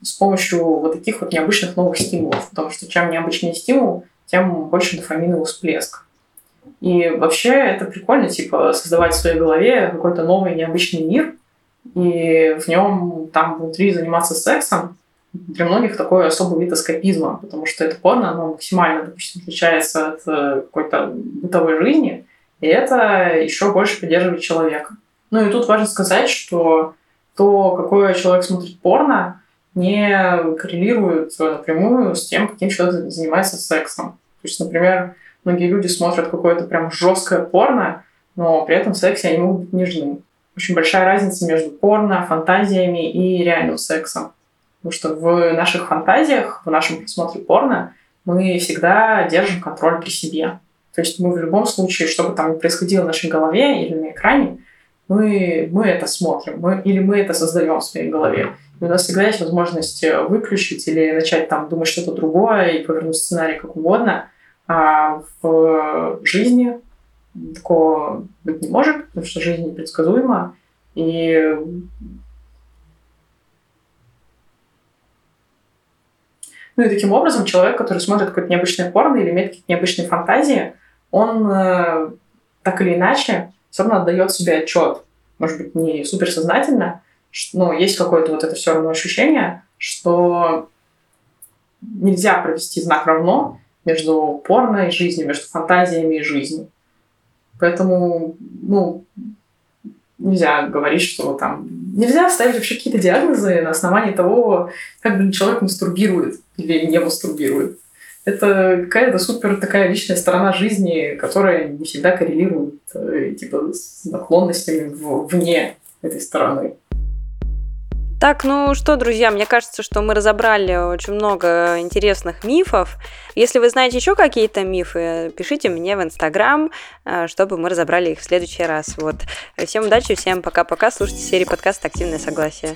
с помощью вот таких вот необычных новых стимулов. Потому что чем необычнее стимул, тем больше дофаминовый всплеск. И вообще это прикольно, типа, создавать в своей голове какой-то новый необычный мир, и в нем там внутри заниматься сексом. Для многих такой особый вид эскапизма, потому что это порно, оно максимально, допустим, отличается от э, какой-то бытовой жизни, и это еще больше поддерживает человека. Ну и тут важно сказать, что то, какой человек смотрит порно, не коррелирует напрямую с тем, каким человек занимается сексом. То есть, например, многие люди смотрят какое-то прям жесткое порно, но при этом в сексе они могут быть нежны. Очень большая разница между порно, фантазиями и реальным сексом. Потому что в наших фантазиях, в нашем просмотре порно мы всегда держим контроль при себе. То есть мы в любом случае, что бы там ни происходило в нашей голове или на экране, мы, мы это смотрим, мы, или мы это создаем в своей голове. И у нас всегда есть возможность выключить или начать там думать что-то другое и повернуть сценарий как угодно. А в жизни такого быть не может, потому что жизнь непредсказуема. И Ну и таким образом человек, который смотрит какое-то необычное порно или имеет какие-то необычные фантазии, он э, так или иначе все равно отдает себе отчет. Может быть, не суперсознательно, но есть какое-то вот это все равно ощущение, что нельзя провести знак равно между порно и жизнью, между фантазиями и жизнью. Поэтому, ну, нельзя говорить, что там... Нельзя ставить вообще какие-то диагнозы на основании того, как, блин, человек мастурбирует или не мастурбирует. Это какая-то супер такая личная сторона жизни, которая не всегда коррелирует э, типа, с наклонностями вне этой стороны. Так, ну что, друзья, мне кажется, что мы разобрали очень много интересных мифов. Если вы знаете еще какие-то мифы, пишите мне в Инстаграм, э, чтобы мы разобрали их в следующий раз. Вот. Всем удачи, всем пока-пока. Слушайте серию подкаста «Активное согласие».